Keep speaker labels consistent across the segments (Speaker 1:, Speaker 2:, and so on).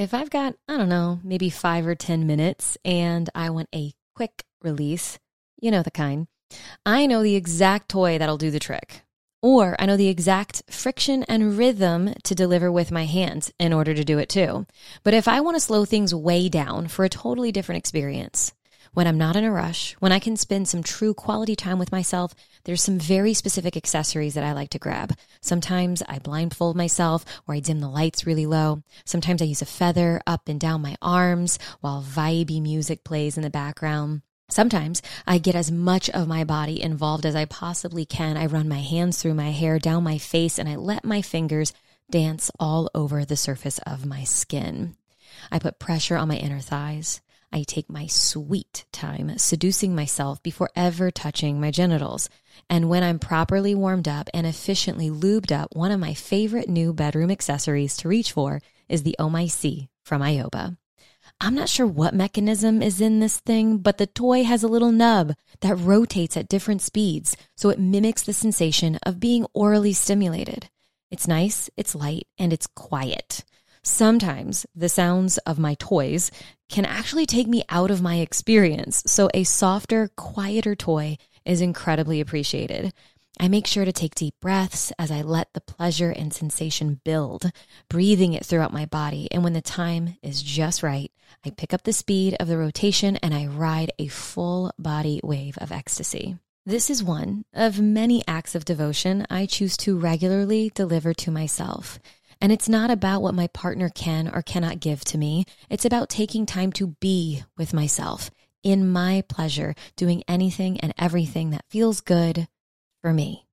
Speaker 1: if I've got, I don't know, maybe five or 10 minutes and I want a quick release, you know the kind, I know the exact toy that'll do the trick. Or I know the exact friction and rhythm to deliver with my hands in order to do it too. But if I want to slow things way down for a totally different experience, when I'm not in a rush, when I can spend some true quality time with myself, there's some very specific accessories that I like to grab. Sometimes I blindfold myself or I dim the lights really low. Sometimes I use a feather up and down my arms while vibey music plays in the background. Sometimes I get as much of my body involved as I possibly can. I run my hands through my hair, down my face, and I let my fingers dance all over the surface of my skin. I put pressure on my inner thighs. I take my sweet time seducing myself before ever touching my genitals. And when I'm properly warmed up and efficiently lubed up, one of my favorite new bedroom accessories to reach for is the Oh My C from Ioba. I'm not sure what mechanism is in this thing, but the toy has a little nub that rotates at different speeds, so it mimics the sensation of being orally stimulated. It's nice, it's light, and it's quiet. Sometimes the sounds of my toys can actually take me out of my experience, so a softer, quieter toy is incredibly appreciated. I make sure to take deep breaths as I let the pleasure and sensation build, breathing it throughout my body. And when the time is just right, I pick up the speed of the rotation and I ride a full body wave of ecstasy. This is one of many acts of devotion I choose to regularly deliver to myself. And it's not about what my partner can or cannot give to me. It's about taking time to be with myself in my pleasure, doing anything and everything that feels good for me.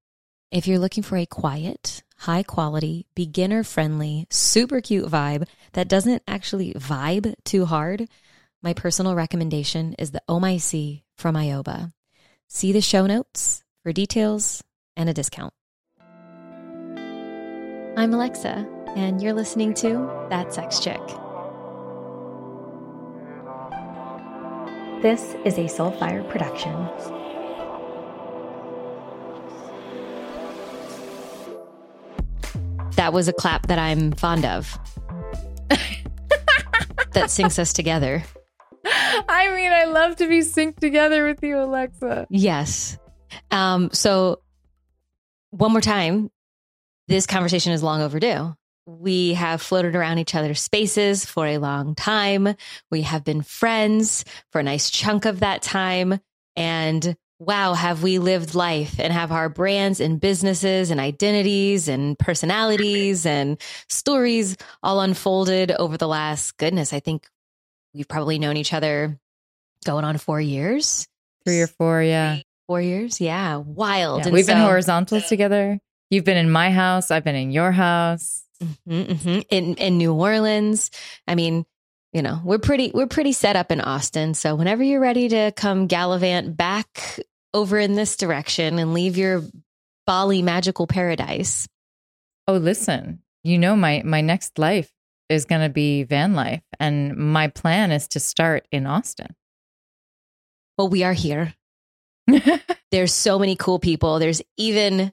Speaker 1: If you're looking for a quiet, high quality, beginner friendly, super cute vibe that doesn't actually vibe too hard, my personal recommendation is the oh OMIC from Ioba. See the show notes for details and a discount. I'm Alexa, and you're listening to That Sex Chick. This is a Soulfire production. That was a clap that I'm fond of. that syncs us together.
Speaker 2: I mean, I love to be synced together with you, Alexa.
Speaker 1: Yes. Um, so, one more time, this conversation is long overdue. We have floated around each other's spaces for a long time. We have been friends for a nice chunk of that time. And wow, have we lived life and have our brands and businesses and identities and personalities and stories all unfolded over the last goodness. I think we've probably known each other going on four years.
Speaker 2: Three or four, yeah.
Speaker 1: Four years. Yeah. Wild.
Speaker 2: Yeah, we've so, been horizontals together. You've been in my house. I've been in your house.
Speaker 1: Mm-hmm, mm-hmm. In in New Orleans. I mean, you know, we're pretty we're pretty set up in Austin. So whenever you're ready to come gallivant back over in this direction and leave your Bali magical paradise.
Speaker 2: Oh, listen, you know my my next life is going to be van life and my plan is to start in Austin.
Speaker 1: Well, we are here. There's so many cool people. There's even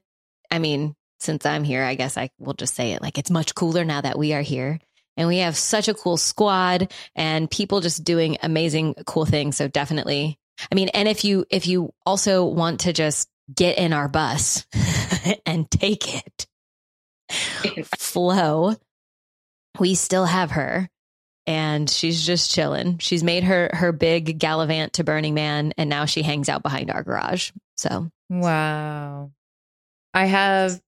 Speaker 1: I mean, since I'm here, I guess I will just say it like it's much cooler now that we are here. And we have such a cool squad and people just doing amazing, cool things. So definitely, I mean, and if you, if you also want to just get in our bus and take it, flow, we still have her and she's just chilling. She's made her, her big gallivant to Burning Man and now she hangs out behind our garage. So,
Speaker 2: wow. I have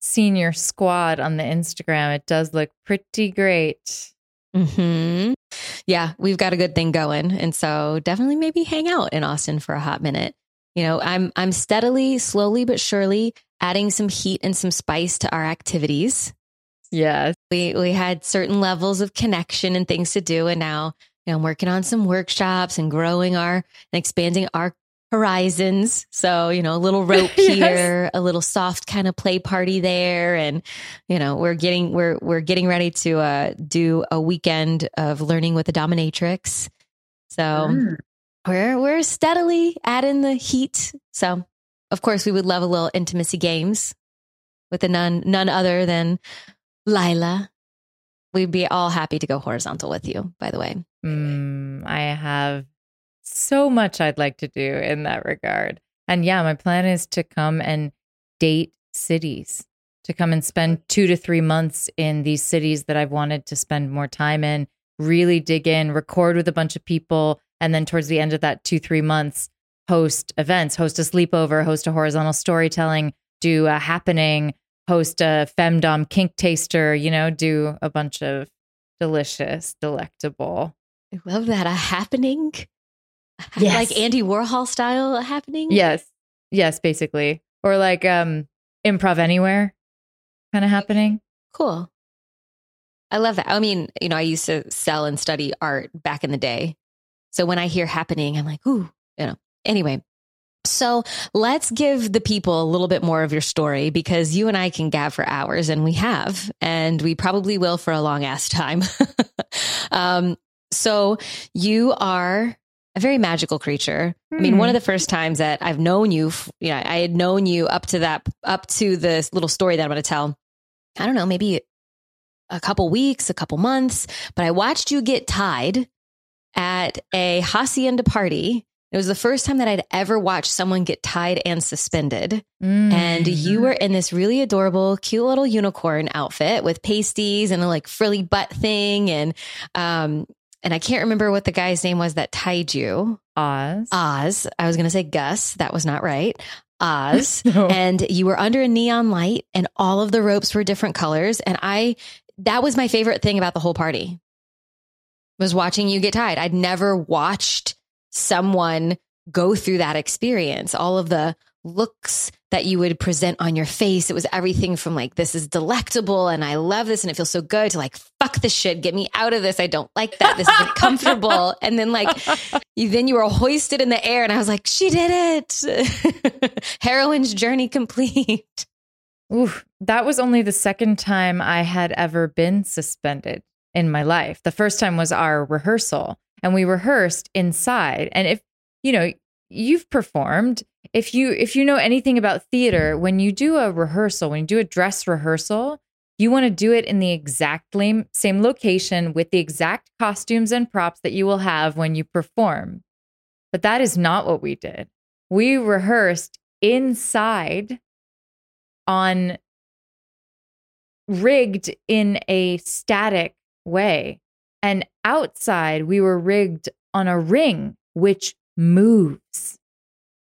Speaker 2: seen your squad on the Instagram. It does look pretty great.
Speaker 1: Hmm. Yeah, we've got a good thing going, and so definitely maybe hang out in Austin for a hot minute. You know, I'm I'm steadily, slowly but surely adding some heat and some spice to our activities.
Speaker 2: Yes,
Speaker 1: we we had certain levels of connection and things to do, and now you know, I'm working on some workshops and growing our and expanding our horizons. So, you know, a little rope here, yes. a little soft kind of play party there. And, you know, we're getting, we're, we're getting ready to, uh, do a weekend of learning with the dominatrix. So mm. we're, we're steadily adding the heat. So of course we would love a little intimacy games with a none, none other than Lila. We'd be all happy to go horizontal with you, by the way.
Speaker 2: Mm, I have so much I'd like to do in that regard. And yeah, my plan is to come and date cities, to come and spend two to three months in these cities that I've wanted to spend more time in, really dig in, record with a bunch of people. And then towards the end of that two, three months, host events, host a sleepover, host a horizontal storytelling, do a happening, host a femdom kink taster, you know, do a bunch of delicious, delectable.
Speaker 1: I love that. A happening?
Speaker 2: Yes.
Speaker 1: Like Andy Warhol style happening?
Speaker 2: Yes. Yes, basically. Or like um improv anywhere kind of happening.
Speaker 1: Cool. I love that. I mean, you know, I used to sell and study art back in the day. So when I hear happening, I'm like, ooh, you know. Anyway, so let's give the people a little bit more of your story because you and I can gab for hours and we have, and we probably will for a long ass time. um, so you are a very magical creature. I mean, one of the first times that I've known you, you know, I had known you up to that, up to this little story that I'm going to tell. I don't know, maybe a couple weeks, a couple months, but I watched you get tied at a hacienda party. It was the first time that I'd ever watched someone get tied and suspended.
Speaker 2: Mm.
Speaker 1: And you were in this really adorable, cute little unicorn outfit with pasties and a like frilly butt thing. And, um, and I can't remember what the guy's name was that tied you.
Speaker 2: Oz.
Speaker 1: Oz. I was going to say Gus. That was not right. Oz.
Speaker 2: No.
Speaker 1: And you were under a neon light and all of the ropes were different colors. And I, that was my favorite thing about the whole party was watching you get tied. I'd never watched someone go through that experience. All of the looks that you would present on your face. It was everything from like, this is delectable and I love this and it feels so good to like, fuck this shit. Get me out of this. I don't like that. This isn't comfortable. And then like, you, then you were hoisted in the air and I was like, she did it. Heroine's journey complete.
Speaker 2: Oof, that was only the second time I had ever been suspended in my life. The first time was our rehearsal, and we rehearsed inside. And if you know, you've performed, if you if you know anything about theater, when you do a rehearsal, when you do a dress rehearsal, you want to do it in the exact same location with the exact costumes and props that you will have when you perform. But that is not what we did. We rehearsed inside on rigged in a static way. And outside, we were rigged on a ring, which moves.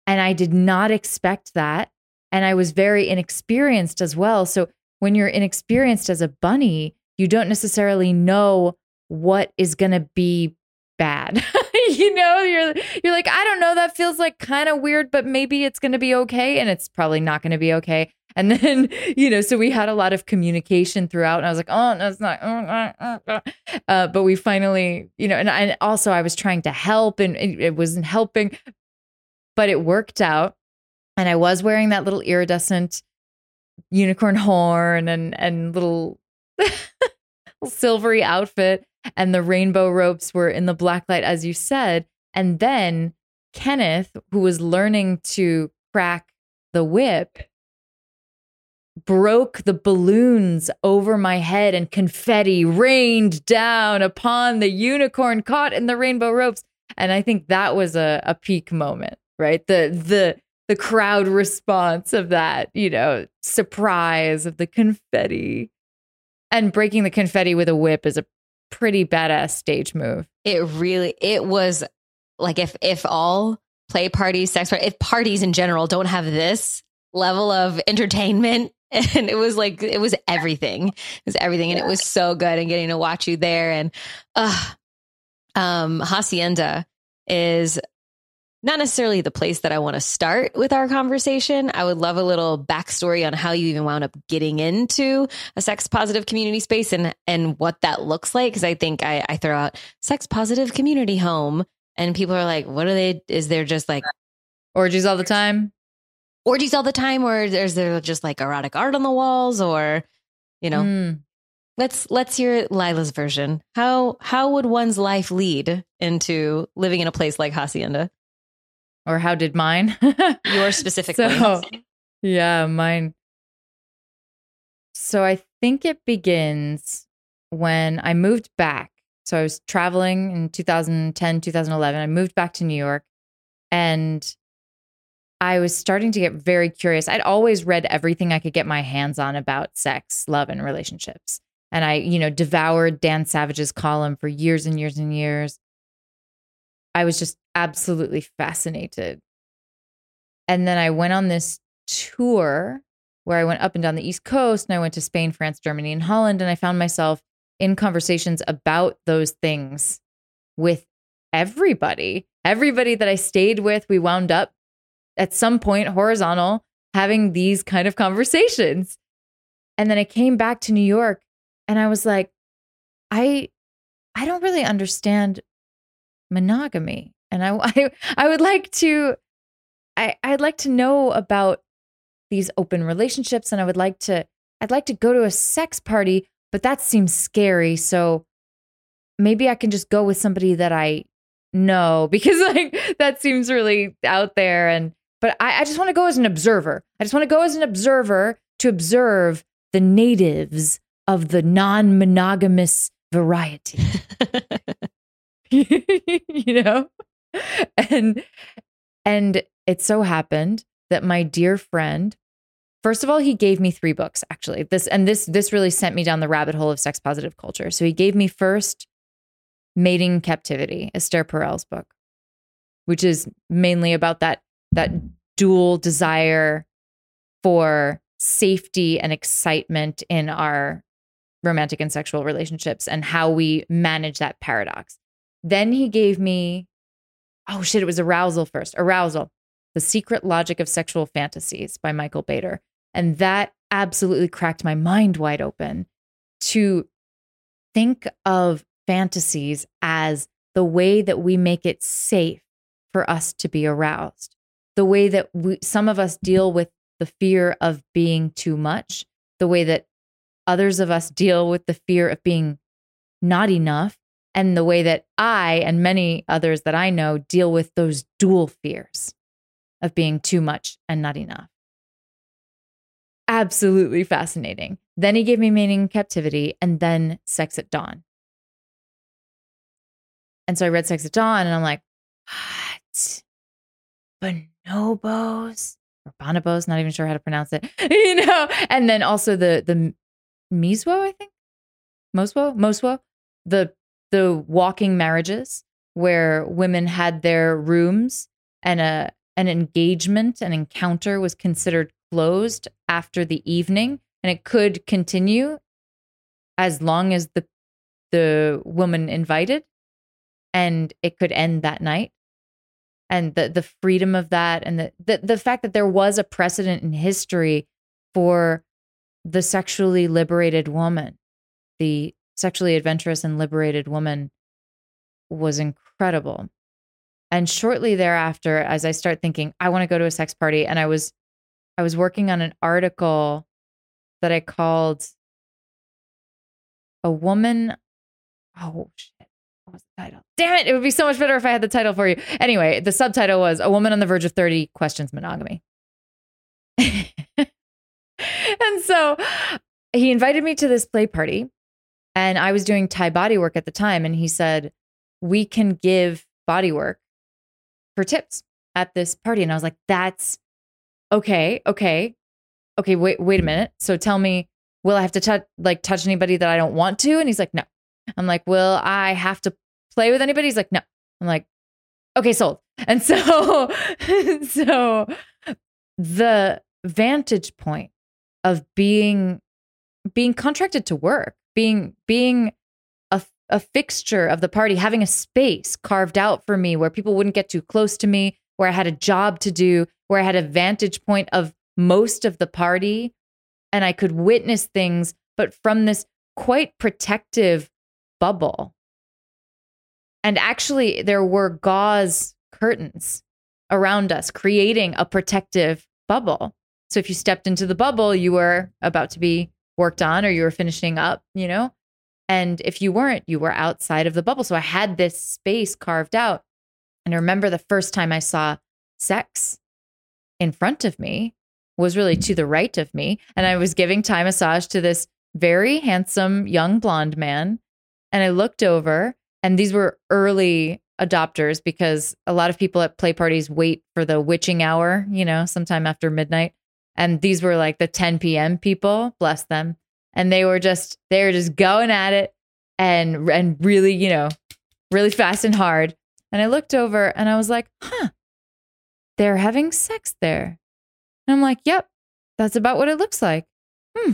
Speaker 2: And I did not expect that. And I was very inexperienced as well. So when you're inexperienced as a bunny, you don't necessarily know what is going to be bad. you know, you're you're like, I don't know, that feels like kind of weird, but maybe it's going to be okay and it's probably not going to be okay. And then, you know, so we had a lot of communication throughout and I was like, "Oh, no, it's not." Uh, but we finally, you know, and, and also I was trying to help and it, it wasn't helping, but it worked out. And I was wearing that little iridescent unicorn horn and and little silvery outfit. And the rainbow ropes were in the black light as you said. And then kenneth who was learning to crack the whip broke the balloons over my head and confetti rained down upon the unicorn caught in the rainbow ropes. And i think that was a, a peak moment right the the the crowd response of that you know surprise of the confetti and breaking the confetti with a whip is a pretty badass stage move.
Speaker 1: It really, it was like if, if all play parties, sex parties, if parties in general don't have this level of entertainment, and it was like, it was everything. It was everything. And it was so good and getting to watch you there. And, uh, um, Hacienda is not necessarily the place that I want to start with our conversation. I would love a little backstory on how you even wound up getting into a sex positive community space and and what that looks like. Because I think I, I throw out sex positive community home, and people are like, "What are they? Is there just like
Speaker 2: orgies all the time?
Speaker 1: Orgies all the time, or is there just like erotic art on the walls, or you know?"
Speaker 2: Mm.
Speaker 1: Let's let's hear Lila's version. How how would one's life lead into living in a place like Hacienda?
Speaker 2: Or how did mine?
Speaker 1: Yours specifically.
Speaker 2: So, yeah, mine. So I think it begins when I moved back. So I was traveling in 2010, 2011. I moved back to New York and I was starting to get very curious. I'd always read everything I could get my hands on about sex, love, and relationships. And I, you know, devoured Dan Savage's column for years and years and years. I was just absolutely fascinated. And then I went on this tour where I went up and down the East Coast and I went to Spain, France, Germany, and Holland. And I found myself in conversations about those things with everybody. Everybody that I stayed with, we wound up at some point horizontal having these kind of conversations. And then I came back to New York and I was like, I I don't really understand monogamy. And I I, I would like to I, I'd like to know about these open relationships and I would like to I'd like to go to a sex party, but that seems scary. So maybe I can just go with somebody that I know because like that seems really out there and but I, I just want to go as an observer. I just want to go as an observer to observe the natives of the non-monogamous variety. you know? And and it so happened that my dear friend First of all, he gave me three books actually. This and this this really sent me down the rabbit hole of sex positive culture. So he gave me first Mating Captivity, Esther Perel's book, which is mainly about that that dual desire for safety and excitement in our romantic and sexual relationships and how we manage that paradox. Then he gave me, oh shit, it was arousal first. Arousal, The Secret Logic of Sexual Fantasies by Michael Bader. And that absolutely cracked my mind wide open to think of fantasies as the way that we make it safe for us to be aroused the way that we, some of us deal with the fear of being too much, the way that others of us deal with the fear of being not enough, and the way that I and many others that I know deal with those dual fears of being too much and not enough. Absolutely fascinating. Then he gave me Mating Captivity and then Sex at Dawn. And so I read Sex at Dawn and I'm like, what? bonobos or bonobos, not even sure how to pronounce it, you know, and then also the the Miswo, I think, Mosuo, Mosuo, the the walking marriages where women had their rooms and a an engagement, an encounter was considered closed after the evening, and it could continue as long as the the woman invited, and it could end that night. And the the freedom of that and the, the the fact that there was a precedent in history for the sexually liberated woman the sexually adventurous and liberated woman was incredible and shortly thereafter as i start thinking i want to go to a sex party and i was i was working on an article that i called a woman oh shit what was the title? Damn it. It would be so much better if I had the title for you. Anyway, the subtitle was A Woman on the Verge of 30 Questions Monogamy. and so he invited me to this play party, and I was doing Thai body work at the time. And he said, We can give body work for tips at this party. And I was like, That's okay. Okay. Okay. Wait, wait a mm-hmm. minute. So tell me, will I have to touch like touch anybody that I don't want to? And he's like, No. I'm like, will I have to play with anybody? He's like, no. I'm like, okay, sold. And so, so the vantage point of being being contracted to work, being being a, a fixture of the party, having a space carved out for me where people wouldn't get too close to me, where I had a job to do, where I had a vantage point of most of the party, and I could witness things, but from this quite protective bubble. And actually, there were gauze curtains around us, creating a protective bubble. So if you stepped into the bubble, you were about to be worked on or you were finishing up, you know? And if you weren't, you were outside of the bubble. So I had this space carved out. And I remember the first time I saw sex in front of me was really to the right of me. And I was giving Thai massage to this very handsome young blonde man. And I looked over, and these were early adopters because a lot of people at play parties wait for the witching hour, you know, sometime after midnight. And these were like the 10 p.m. people, bless them. And they were just, they were just going at it and, and really, you know, really fast and hard. And I looked over and I was like, huh, they're having sex there. And I'm like, yep, that's about what it looks like. Hmm.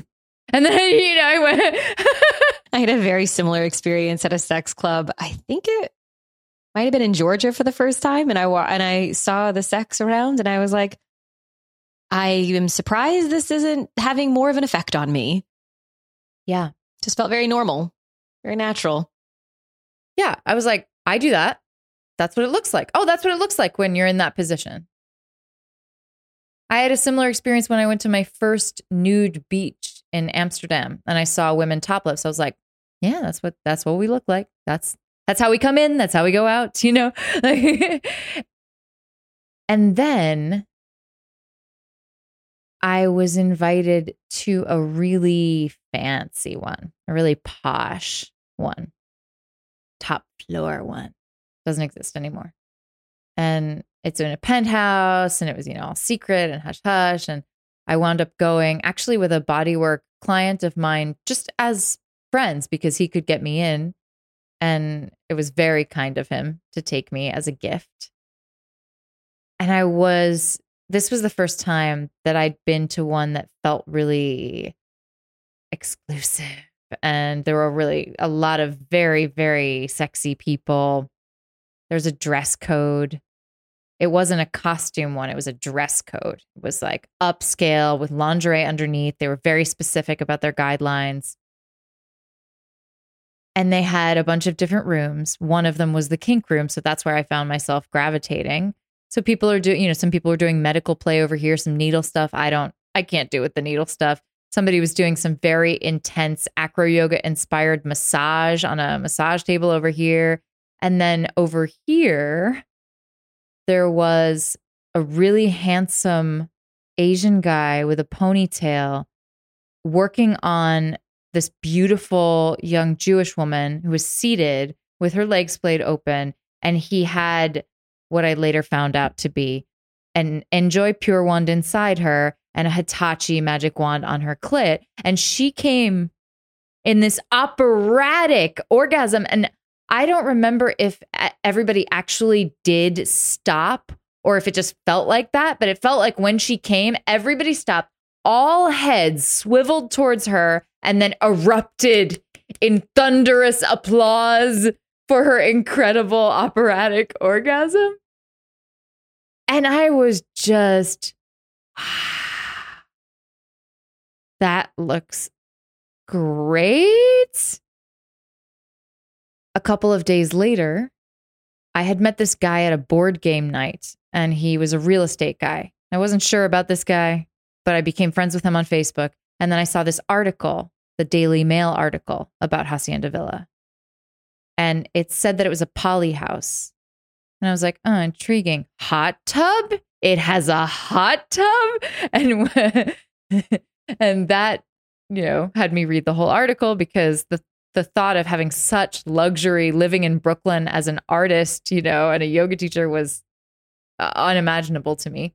Speaker 2: And then, you know, I went.
Speaker 1: I had a very similar experience at a sex club. I think it might have been in Georgia for the first time. And I, and I saw the sex around and I was like, I am surprised this isn't having more of an effect on me.
Speaker 2: Yeah.
Speaker 1: Just felt very normal, very natural.
Speaker 2: Yeah. I was like, I do that. That's what it looks like. Oh, that's what it looks like when you're in that position. I had a similar experience when I went to my first nude beach in Amsterdam and I saw women topless. I was like, yeah, that's what that's what we look like. That's that's how we come in, that's how we go out, you know? and then I was invited to a really fancy one, a really posh one, top floor one. Doesn't exist anymore. And it's in a penthouse and it was, you know, all secret and hush hush. And I wound up going actually with a bodywork client of mine just as friends because he could get me in. And it was very kind of him to take me as a gift. And I was this was the first time that I'd been to one that felt really exclusive. And there were really a lot of very, very sexy people. There's a dress code. It wasn't a costume one, it was a dress code. It was like upscale with lingerie underneath. They were very specific about their guidelines. And they had a bunch of different rooms. One of them was the kink room. So that's where I found myself gravitating. So people are doing, you know, some people are doing medical play over here, some needle stuff. I don't, I can't do with the needle stuff. Somebody was doing some very intense acro yoga inspired massage on a massage table over here. And then over here, there was a really handsome Asian guy with a ponytail working on this beautiful young Jewish woman who was seated with her legs splayed open. And he had what I later found out to be an njoy Pure wand inside her and a Hitachi magic wand on her clit. And she came in this operatic orgasm. And I don't remember if everybody actually did stop or if it just felt like that, but it felt like when she came, everybody stopped. All heads swiveled towards her and then erupted in thunderous applause for her incredible operatic orgasm. And I was just, that looks great. A couple of days later, I had met this guy at a board game night, and he was a real estate guy. I wasn't sure about this guy, but I became friends with him on Facebook. And then I saw this article, the Daily Mail article about Hacienda Villa. And it said that it was a poly house. And I was like, oh, intriguing. Hot tub? It has a hot tub? And and that, you know, had me read the whole article because the the thought of having such luxury living in Brooklyn as an artist, you know, and a yoga teacher was uh, unimaginable to me.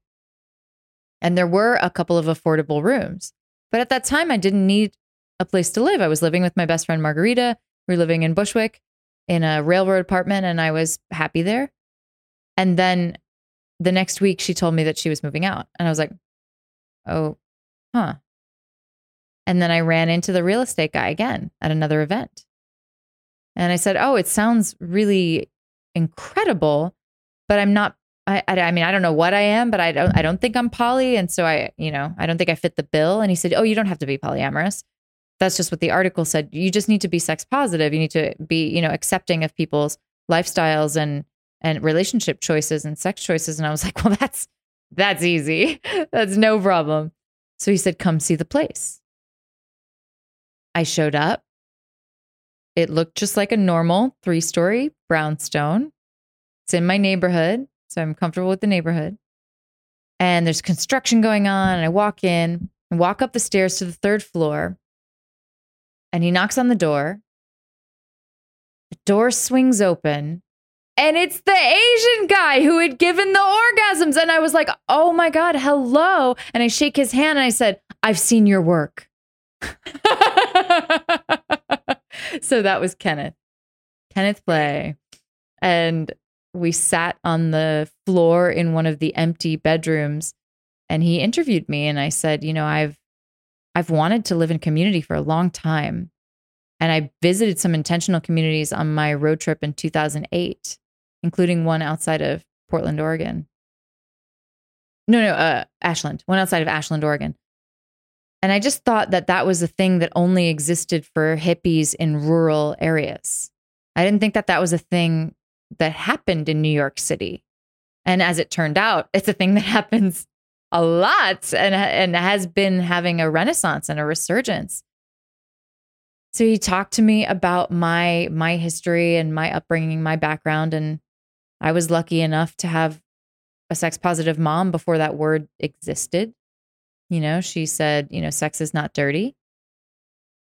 Speaker 2: And there were a couple of affordable rooms. But at that time, I didn't need a place to live. I was living with my best friend Margarita. We were living in Bushwick in a railroad apartment, and I was happy there. And then the next week, she told me that she was moving out. And I was like, oh, huh. And then I ran into the real estate guy again at another event. And I said, oh, it sounds really incredible, but I'm not. I, I, I mean, I don't know what I am, but I don't. I don't think I'm poly, and so I, you know, I don't think I fit the bill. And he said, "Oh, you don't have to be polyamorous. That's just what the article said. You just need to be sex positive. You need to be, you know, accepting of people's lifestyles and and relationship choices and sex choices. And I was like, well, that's that's easy. that's no problem. So he said, come see the place. I showed up. It looked just like a normal three story brownstone. It's in my neighborhood. So I'm comfortable with the neighborhood. And there's construction going on. And I walk in and walk up the stairs to the third floor. and he knocks on the door. The door swings open, and it's the Asian guy who had given the orgasms. And I was like, oh my God, hello. And I shake his hand and I said, I've seen your work. so that was Kenneth, Kenneth Play. And we sat on the floor in one of the empty bedrooms and he interviewed me and I said, you know, I've I've wanted to live in community for a long time. And I visited some intentional communities on my road trip in 2008, including one outside of Portland, Oregon. No, no, uh, Ashland, one outside of Ashland, Oregon. And I just thought that that was a thing that only existed for hippies in rural areas. I didn't think that that was a thing that happened in New York City. And as it turned out, it's a thing that happens a lot and, and has been having a renaissance and a resurgence. So he talked to me about my my history and my upbringing, my background and I was lucky enough to have a sex positive mom before that word existed. You know, she said, you know, sex is not dirty.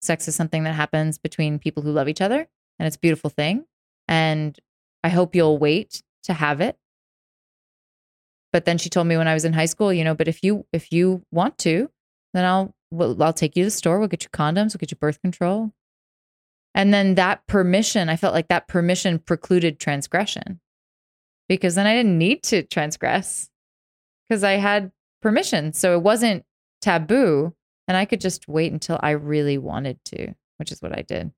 Speaker 2: Sex is something that happens between people who love each other and it's a beautiful thing. And I hope you'll wait to have it. But then she told me when I was in high school, you know, but if you if you want to, then I'll we'll, I'll take you to the store. We'll get you condoms. We'll get you birth control. And then that permission, I felt like that permission precluded transgression because then I didn't need to transgress because I had permission. So it wasn't taboo. And I could just wait until I really wanted to, which is what I did.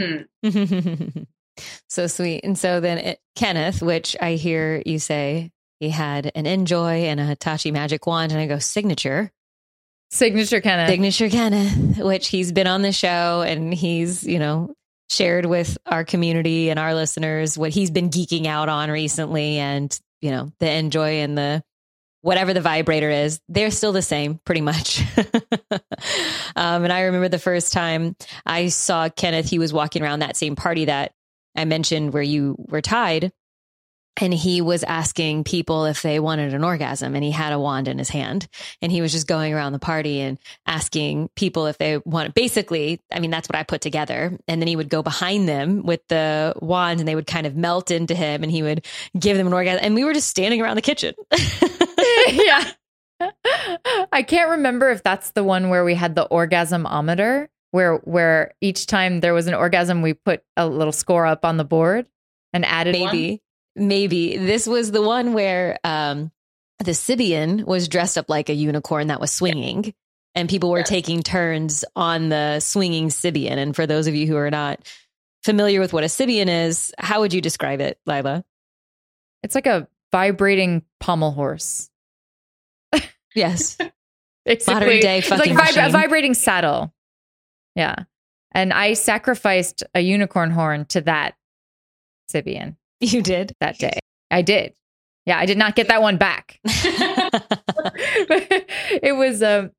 Speaker 1: Hmm. so sweet. And so then it, Kenneth, which I hear you say he had an enjoy and a Hitachi magic wand, and I go signature.
Speaker 2: Signature Kenneth.
Speaker 1: Signature Kenneth, which he's been on the show and he's, you know, shared with our community and our listeners what he's been geeking out on recently and, you know, the enjoy and the whatever the vibrator is, they're still the same pretty much. um, and I remember the first time I saw Kenneth, he was walking around that same party that I mentioned where you were tied. And he was asking people if they wanted an orgasm, and he had a wand in his hand. And he was just going around the party and asking people if they want. Basically, I mean, that's what I put together. And then he would go behind them with the wand, and they would kind of melt into him, and he would give them an orgasm. And we were just standing around the kitchen.
Speaker 2: yeah. I can't remember if that's the one where we had the orgasmometer where where each time there was an orgasm we put a little score up on the board and added
Speaker 1: maybe one. Maybe this was the one where um the Sybian was dressed up like a unicorn that was swinging yeah. and people were yeah. taking turns on the swinging Sybian. and for those of you who are not familiar with what a Sybian is how would you describe it Lila
Speaker 2: it's like a vibrating pommel horse
Speaker 1: yes Basically, modern day fucking
Speaker 2: it's like vib- a vibrating saddle yeah. And I sacrificed a unicorn horn to that Sybian.
Speaker 1: You did?
Speaker 2: That day. I did. Yeah, I did not get that one back. it was a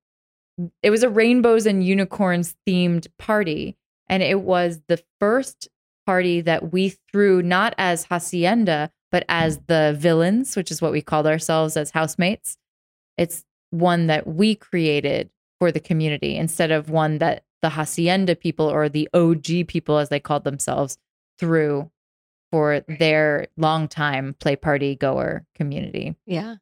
Speaker 2: it was a rainbows and unicorns themed party and it was the first party that we threw not as hacienda but as the villains, which is what we called ourselves as housemates. It's one that we created for the community instead of one that the hacienda people or the OG people, as they called themselves, through for their longtime play party goer community.
Speaker 1: Yeah.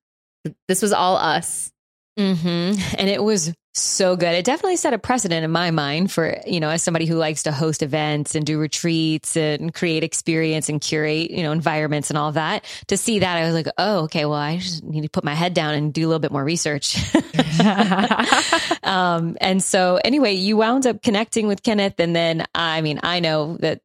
Speaker 2: This was all us.
Speaker 1: Mm-hmm. And it was so good. It definitely set a precedent in my mind for, you know, as somebody who likes to host events and do retreats and create experience and curate, you know, environments and all that. To see that, I was like, oh, okay, well, I just need to put my head down and do a little bit more research. um, and so, anyway, you wound up connecting with Kenneth. And then, I mean, I know that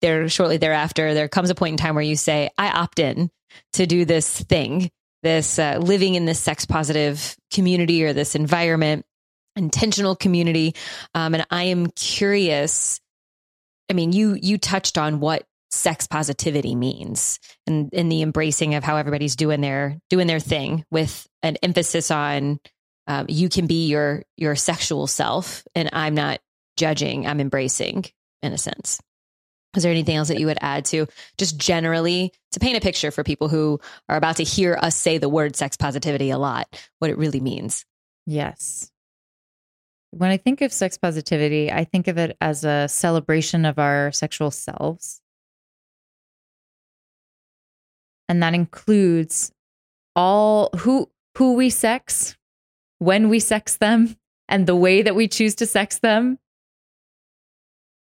Speaker 1: there shortly thereafter, there comes a point in time where you say, I opt in to do this thing this uh, living in this sex positive community or this environment, intentional community. Um, and I am curious. I mean, you you touched on what sex positivity means and in the embracing of how everybody's doing their doing their thing with an emphasis on um, you can be your your sexual self and i'm not judging i'm embracing in a sense is there anything else that you would add to just generally to paint a picture for people who are about to hear us say the word sex positivity a lot, what it really means?
Speaker 2: Yes. when I think of sex positivity, I think of it as a celebration of our sexual selves. And that includes all who who we sex, when we sex them, and the way that we choose to sex them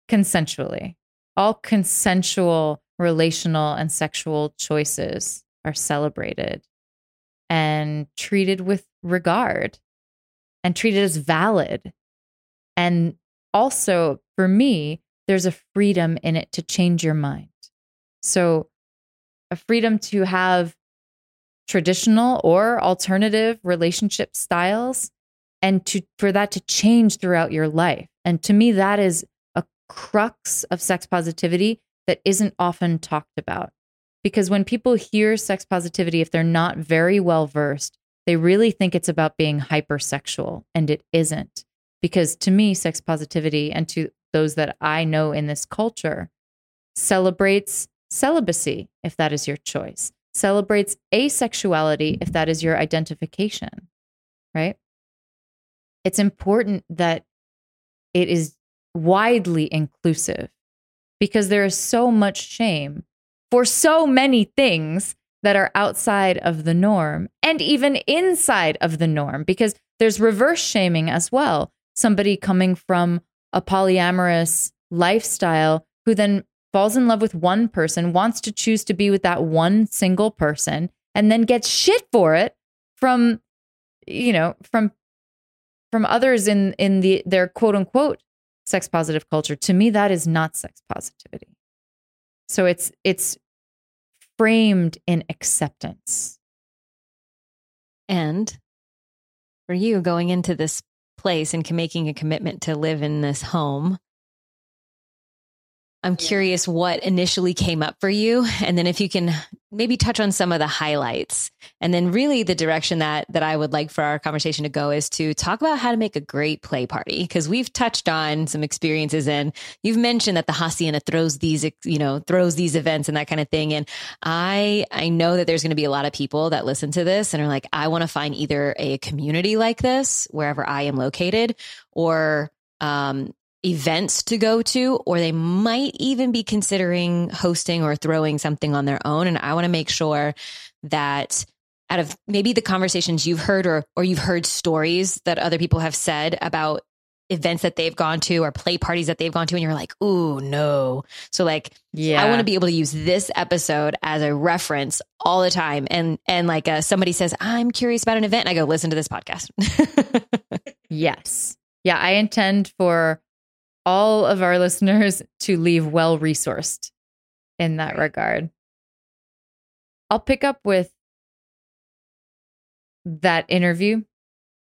Speaker 2: consensually. All consensual relational and sexual choices are celebrated and treated with regard and treated as valid. And also, for me, there's a freedom in it to change your mind. So, a freedom to have traditional or alternative relationship styles and to for that to change throughout your life. And to me that is crux of sex positivity that isn't often talked about. Because when people hear sex positivity if they're not very well versed, they really think it's about being hypersexual and it isn't. Because to me sex positivity and to those that I know in this culture celebrates celibacy if that is your choice celebrates asexuality if that is your identification, right? It's important that it is widely inclusive because there is so much shame for so many things that are outside of the norm and even inside of the norm because there's reverse shaming as well. Somebody coming from a polyamorous lifestyle who then falls in love with one person, wants to choose to be with that one single person, and then gets shit for it from, you know, from from others in in the their quote unquote sex positive culture. To me, that is not sex positivity. So it's it's framed in acceptance.
Speaker 1: And for you going into this place and making a commitment to live in this home, I'm curious what initially came up for you. And then if you can maybe touch on some of the highlights. And then really the direction that that I would like for our conversation to go is to talk about how to make a great play party. Cause we've touched on some experiences and you've mentioned that the Hacienda throws these, you know, throws these events and that kind of thing. And I I know that there's gonna be a lot of people that listen to this and are like, I want to find either a community like this wherever I am located or um, events to go to, or they might even be considering hosting or throwing something on their own. And I want to make sure that out of maybe the conversations you've heard or or you've heard stories that other people have said about events that they've gone to or play parties that they've gone to and you're like, "Ooh, no." So like yeah. I want to be able to use this episode as a reference all the time and and like uh, somebody says, "I'm curious about an event." And I go, "Listen to this podcast."
Speaker 2: yes. Yeah, I intend for all of our listeners to leave well resourced in that regard. I'll pick up with that interview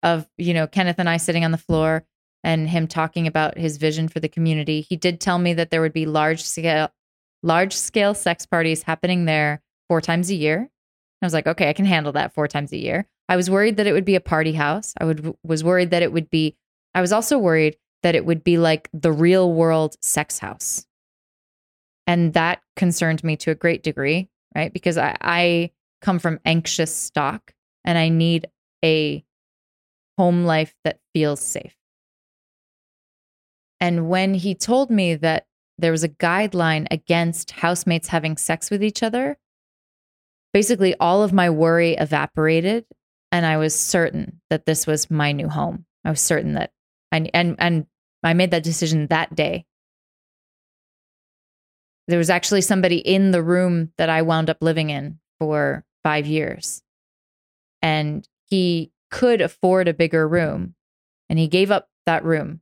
Speaker 2: of, you know, Kenneth and I sitting on the floor and him talking about his vision for the community. He did tell me that there would be large scale large scale sex parties happening there four times a year. I was like, okay, I can handle that four times a year. I was worried that it would be a party house. I would was worried that it would be I was also worried that it would be like the real world sex house. And that concerned me to a great degree, right? Because I, I come from anxious stock and I need a home life that feels safe. And when he told me that there was a guideline against housemates having sex with each other, basically all of my worry evaporated. And I was certain that this was my new home. I was certain that and and and I made that decision that day. There was actually somebody in the room that I wound up living in for 5 years. And he could afford a bigger room and he gave up that room.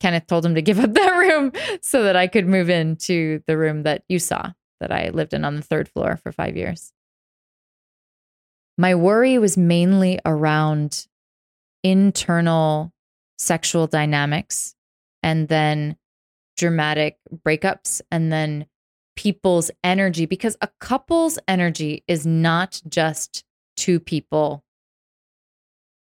Speaker 2: Kenneth told him to give up that room so that I could move into the room that you saw that I lived in on the third floor for 5 years. My worry was mainly around internal sexual dynamics and then dramatic breakups and then people's energy because a couple's energy is not just two people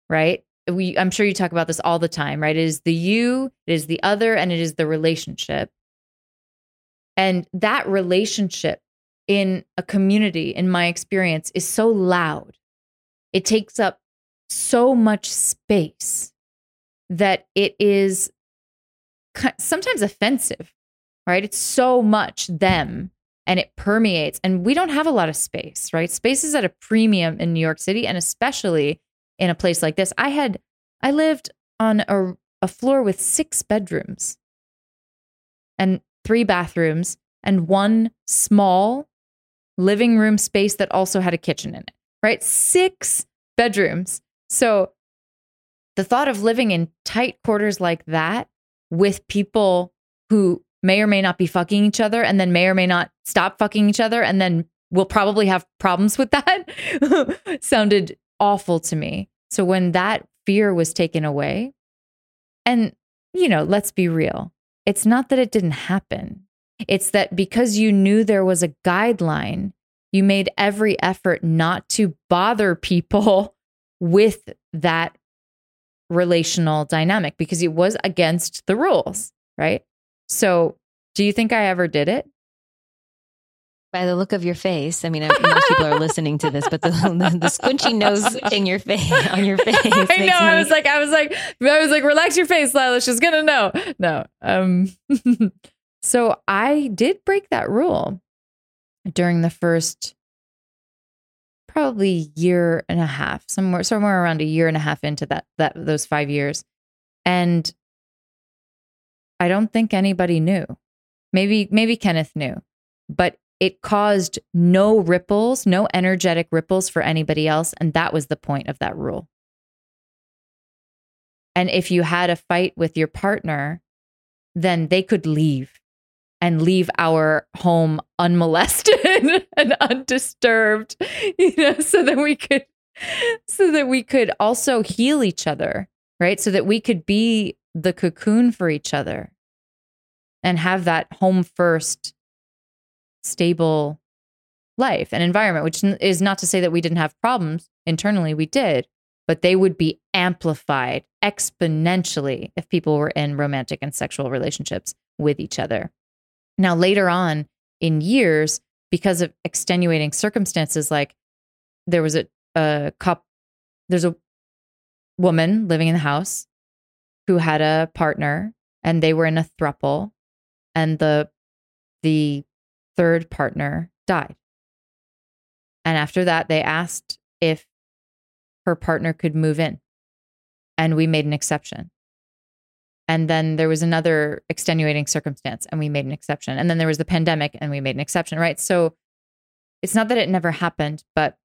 Speaker 2: right? We i'm sure you talk about this all the time right? It is the you it is the other and it is the relationship. And that relationship in a community in my experience is so loud. It takes up so much space that it is sometimes offensive, right? It's so much them and it permeates. And we don't have a lot of space, right? Space is at a premium in New York City and especially in a place like this. I had, I lived on a, a floor with six bedrooms and three bathrooms and one small living room space that also had a kitchen in it, right? Six bedrooms. So the thought of living in tight quarters like that with people who may or may not be fucking each other and then may or may not stop fucking each other and then will probably have problems with that sounded awful to me. So when that fear was taken away, and you know, let's be real, it's not that it didn't happen. It's that because you knew there was a guideline, you made every effort not to bother people with that relational dynamic because it was against the rules, right? So, do you think I ever did it?
Speaker 1: By the look of your face, I mean, most people are listening to this, but the, the, the squinchy nose in your face on your face. I
Speaker 2: know. Me... I was like, I was like, I was like, relax your face, Lila. She's gonna know. No. Um. so I did break that rule during the first probably year and a half, somewhere somewhere around a year and a half into that that those five years, and I don't think anybody knew. Maybe maybe Kenneth knew, but it caused no ripples, no energetic ripples for anybody else, and that was the point of that rule. And if you had a fight with your partner, then they could leave and leave our home unmolested and undisturbed, you know, so that we could so that we could also heal each other, right? So that we could be the cocoon for each other and have that home first stable life and environment, which is not to say that we didn't have problems internally, we did, but they would be amplified exponentially if people were in romantic and sexual relationships with each other. Now, later on in years, because of extenuating circumstances, like there was a, a cup, there's a woman living in the house who had a partner and they were in a thruple and the the third partner died. And after that, they asked if her partner could move in. And we made an exception. And then there was another extenuating circumstance and we made an exception. And then there was the pandemic and we made an exception, right? So it's not that it never happened, but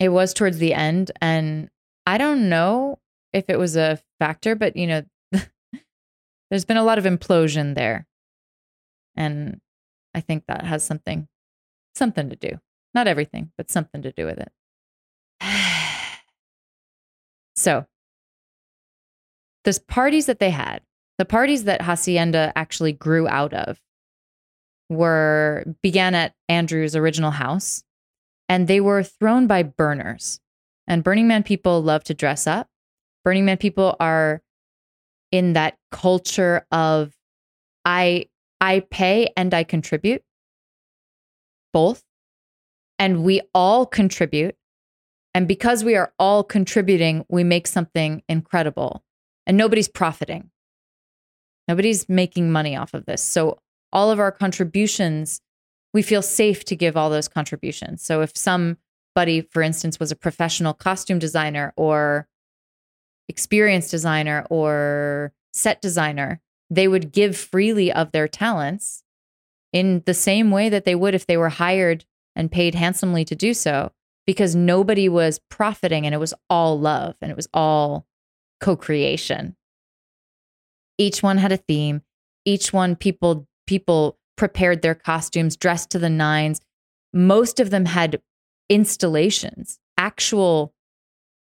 Speaker 2: it was towards the end. And I don't know if it was a factor, but you know, there's been a lot of implosion there. And I think that has something something to do. Not everything, but something to do with it. so, the parties that they had, the parties that Hacienda actually grew out of, were began at Andrew's original house, and they were thrown by burners. And Burning Man people love to dress up. Burning Man people are in that culture of I I pay and I contribute, both, and we all contribute. And because we are all contributing, we make something incredible and nobody's profiting. Nobody's making money off of this. So, all of our contributions, we feel safe to give all those contributions. So, if somebody, for instance, was a professional costume designer or experienced designer or set designer, they would give freely of their talents in the same way that they would if they were hired and paid handsomely to do so because nobody was profiting and it was all love and it was all co-creation. Each one had a theme. Each one people people prepared their costumes, dressed to the nines. Most of them had installations, actual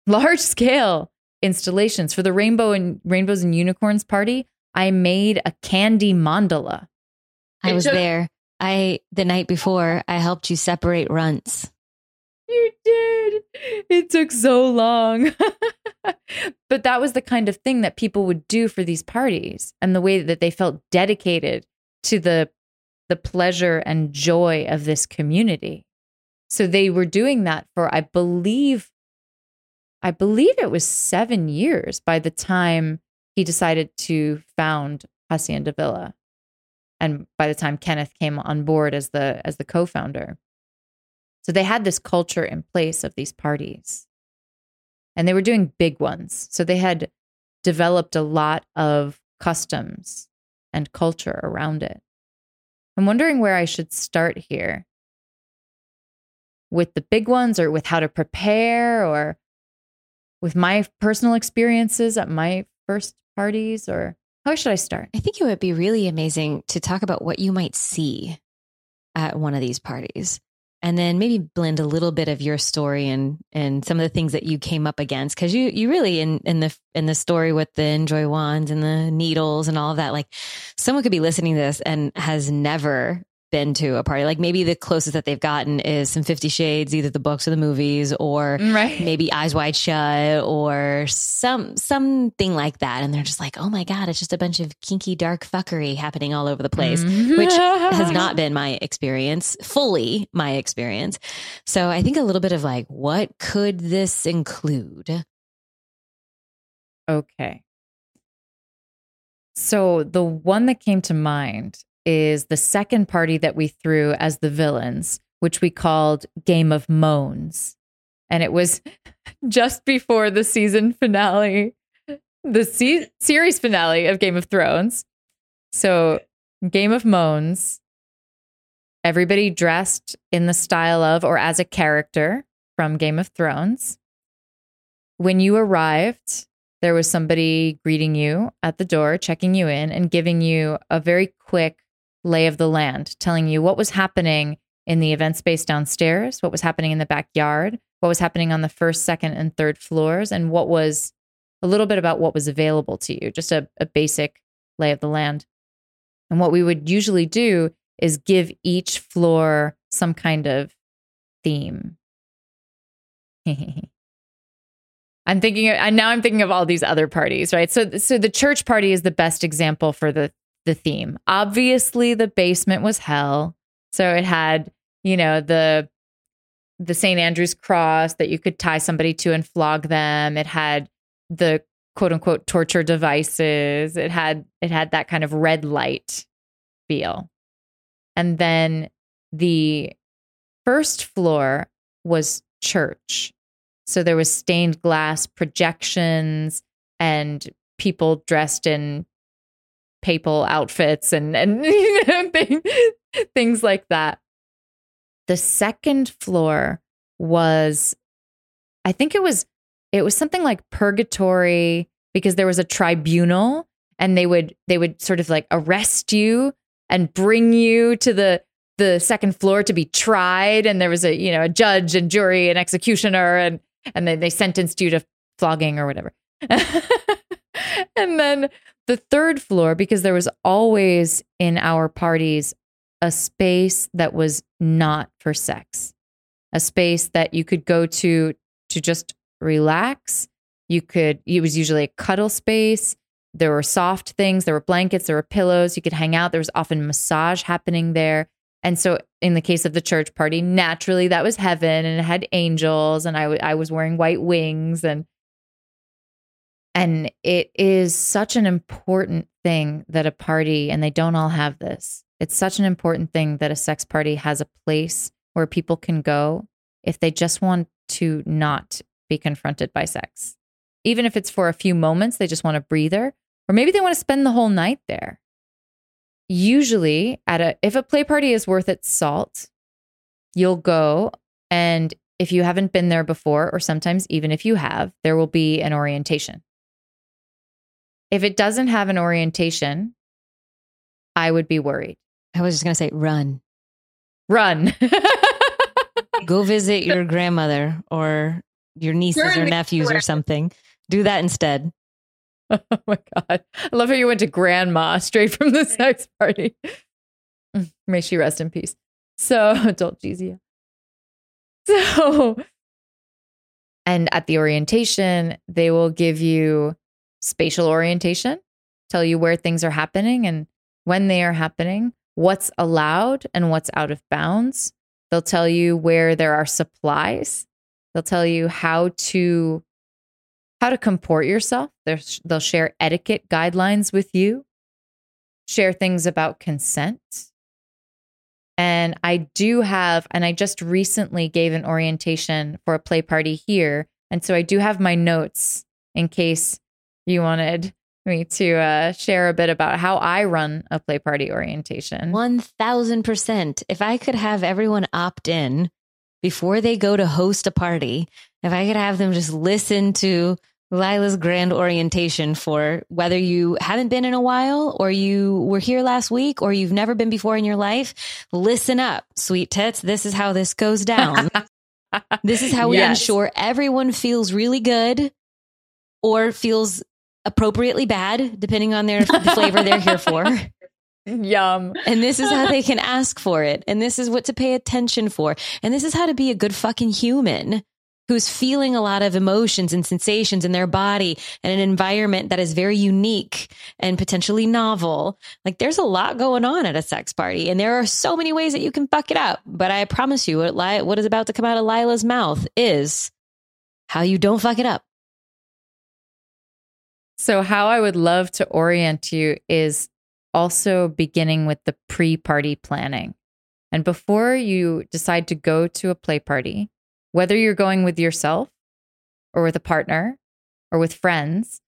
Speaker 2: large scale installations for the rainbow and rainbows and unicorns party. I made a candy mandala.
Speaker 1: I was there. I the night before I helped you separate runts.
Speaker 2: You did. It took so long. but that was the kind of thing that people would do for these parties and the way that they felt dedicated to the the pleasure and joy of this community. So they were doing that for I believe I believe it was 7 years by the time he decided to found Hacienda Villa. And by the time Kenneth came on board as the as the co-founder. So they had this culture in place of these parties. And they were doing big ones. So they had developed a lot of customs and culture around it. I'm wondering where I should start here with the big ones or with how to prepare or with my personal experiences at my first parties or how should I start?
Speaker 1: I think it would be really amazing to talk about what you might see at one of these parties and then maybe blend a little bit of your story and and some of the things that you came up against. Because you you really in in the in the story with the njoy wands and the needles and all of that like someone could be listening to this and has never been to a party. Like maybe the closest that they've gotten is some Fifty Shades, either the books or the movies, or right. maybe Eyes Wide Shut, or some something like that. And they're just like, oh my god, it's just a bunch of kinky dark fuckery happening all over the place, mm-hmm. which has not been my experience, fully my experience. So I think a little bit of like, what could this include?
Speaker 2: Okay. So the one that came to mind is the second party that we threw as the villains, which we called Game of Moans. And it was just before the season finale, the se- series finale of Game of Thrones. So, Game of Moans, everybody dressed in the style of or as a character from Game of Thrones. When you arrived, there was somebody greeting you at the door, checking you in, and giving you a very quick lay of the land, telling you what was happening in the event space downstairs, what was happening in the backyard, what was happening on the first, second, and third floors, and what was a little bit about what was available to you, just a, a basic lay of the land. And what we would usually do is give each floor some kind of theme. I'm thinking, and now I'm thinking of all these other parties, right? So, so the church party is the best example for the the theme. Obviously, the basement was hell. So it had, you know, the the St. Andrew's cross that you could tie somebody to and flog them. It had the quote unquote torture devices. It had it had that kind of red light feel. And then the first floor was church. So there was stained glass projections and people dressed in papal outfits and and things like that. The second floor was I think it was it was something like purgatory because there was a tribunal and they would they would sort of like arrest you and bring you to the the second floor to be tried and there was a you know a judge and jury and executioner and and then they sentenced you to flogging or whatever and then the third floor, because there was always in our parties a space that was not for sex, a space that you could go to to just relax. You could, it was usually a cuddle space. There were soft things, there were blankets, there were pillows. You could hang out. There was often massage happening there. And so, in the case of the church party, naturally that was heaven and it had angels, and I, w- I was wearing white wings and and it is such an important thing that a party, and they don't all have this, it's such an important thing that a sex party has a place where people can go if they just want to not be confronted by sex. Even if it's for a few moments, they just want a breather, or maybe they want to spend the whole night there. Usually, at a if a play party is worth its salt, you'll go and if you haven't been there before, or sometimes even if you have, there will be an orientation. If it doesn't have an orientation, I would be worried.
Speaker 1: I was just going to say run.
Speaker 2: Run.
Speaker 1: Go visit your grandmother or your nieces or nephews or something. Do that instead.
Speaker 2: Oh my God. I love how you went to grandma straight from the sex party. May she rest in peace. So, adult Jesus. So, and at the orientation, they will give you spatial orientation, tell you where things are happening and when they are happening, what's allowed and what's out of bounds. They'll tell you where there are supplies. They'll tell you how to how to comport yourself. They're, they'll share etiquette guidelines with you, share things about consent. And I do have, and I just recently gave an orientation for a play party here. And so I do have my notes in case you wanted me to uh, share a bit about how I run a play party orientation.
Speaker 1: 1000%. If I could have everyone opt in before they go to host a party, if I could have them just listen to Lila's grand orientation for whether you haven't been in a while or you were here last week or you've never been before in your life, listen up, sweet tits. This is how this goes down. this is how we yes. ensure everyone feels really good or feels appropriately bad, depending on their the flavor they're here for.
Speaker 2: Yum.
Speaker 1: And this is how they can ask for it. And this is what to pay attention for. And this is how to be a good fucking human who's feeling a lot of emotions and sensations in their body and an environment that is very unique and potentially novel. Like there's a lot going on at a sex party and there are so many ways that you can fuck it up. But I promise you what, what is about to come out of Lila's mouth is how you don't fuck it up.
Speaker 2: So, how I would love to orient you is also beginning with the pre party planning. And before you decide to go to a play party, whether you're going with yourself or with a partner or with friends,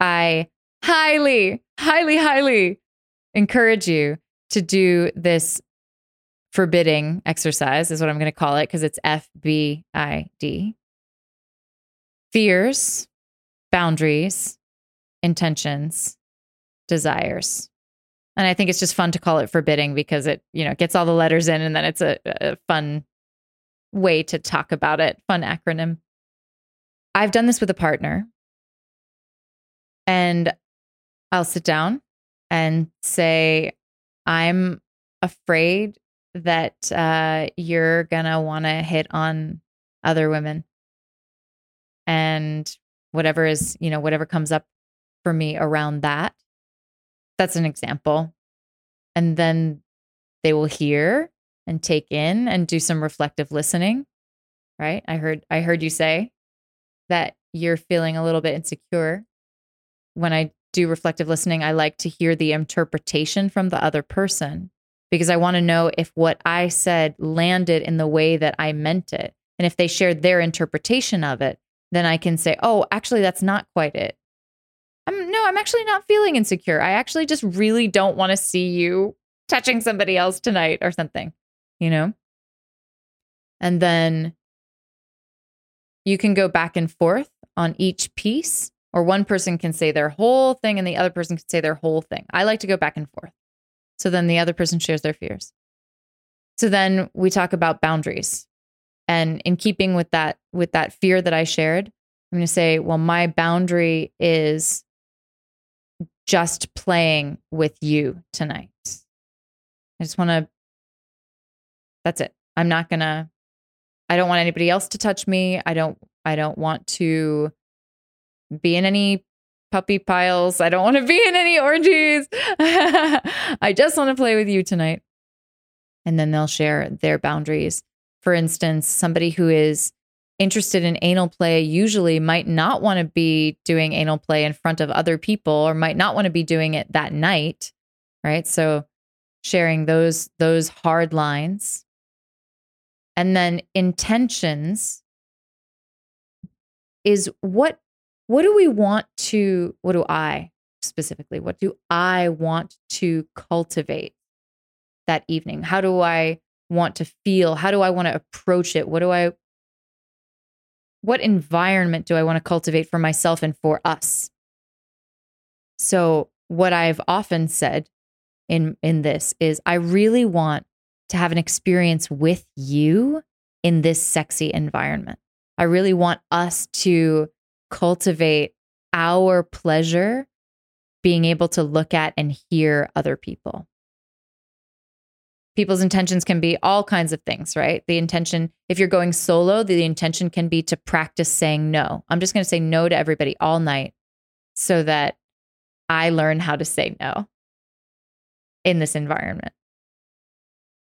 Speaker 2: I highly, highly, highly encourage you to do this forbidding exercise, is what I'm going to call it because it's F B I D. Fears, boundaries, intentions, desires. And I think it's just fun to call it forbidding because it, you know, gets all the letters in and then it's a, a fun way to talk about it. Fun acronym. I've done this with a partner. And I'll sit down and say, I'm afraid that uh, you're going to want to hit on other women. And whatever is, you know, whatever comes up for me around that. That's an example. And then they will hear and take in and do some reflective listening. Right? I heard I heard you say that you're feeling a little bit insecure. When I do reflective listening, I like to hear the interpretation from the other person because I want to know if what I said landed in the way that I meant it. And if they shared their interpretation of it, then I can say, oh, actually, that's not quite it. I'm no, I'm actually not feeling insecure. I actually just really don't want to see you touching somebody else tonight or something, you know? And then you can go back and forth on each piece, or one person can say their whole thing and the other person can say their whole thing. I like to go back and forth. So then the other person shares their fears. So then we talk about boundaries. And in keeping with that with that fear that I shared, I'm going to say, well, my boundary is just playing with you tonight. I just want to, that's it. I'm not going to, I don't want anybody else to touch me. I don't, I don't want to be in any puppy piles. I don't want to be in any orgies. I just want to play with you tonight. And then they'll share their boundaries. For instance, somebody who is interested in anal play usually might not want to be doing anal play in front of other people or might not want to be doing it that night right? So sharing those those hard lines. And then intentions is what what do we want to what do i specifically what do i want to cultivate that evening? How do i want to feel? How do i want to approach it? What do i what environment do I want to cultivate for myself and for us? So, what I've often said in in this is I really want to have an experience with you in this sexy environment. I really want us to cultivate our pleasure being able to look at and hear other people people's intentions can be all kinds of things, right? The intention, if you're going solo, the intention can be to practice saying no. I'm just going to say no to everybody all night so that I learn how to say no in this environment.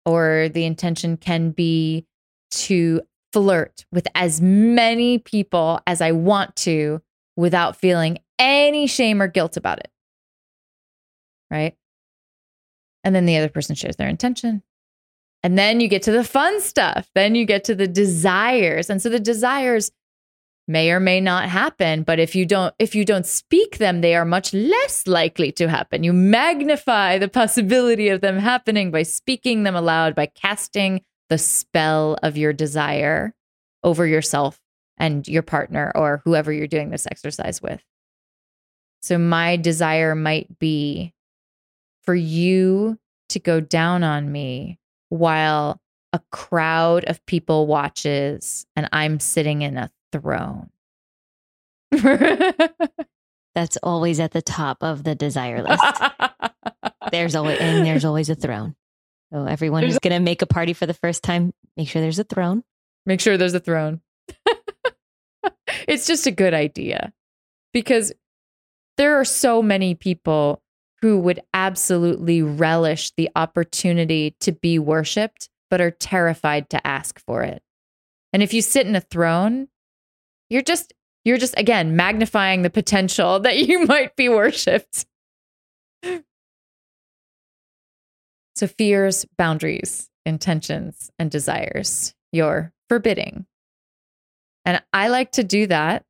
Speaker 2: Or the intention can be to flirt with as many people as I want to without feeling any shame or guilt about it. Right. And then the other person shares their intention. And then you get to the fun stuff. Then you get to the desires. And so the desires may or may not happen, but if you don't if you don't speak them, they are much less likely to happen. You magnify the possibility of them happening by speaking them aloud, by casting the spell of your desire over yourself and your partner or whoever you're doing this exercise with. So my desire might be for you to go down on me while a crowd of people watches and I'm sitting in a throne.
Speaker 1: That's always at the top of the desire list. there's always and there's always a throne. So everyone who's going to make a party for the first time, make sure there's a throne.
Speaker 2: Make sure there's a throne. it's just a good idea because there are so many people who would absolutely relish the opportunity to be worshiped, but are terrified to ask for it. And if you sit in a throne, you're just, you're just, again, magnifying the potential that you might be worshiped. So, fears, boundaries, intentions, and desires, you're forbidding. And I like to do that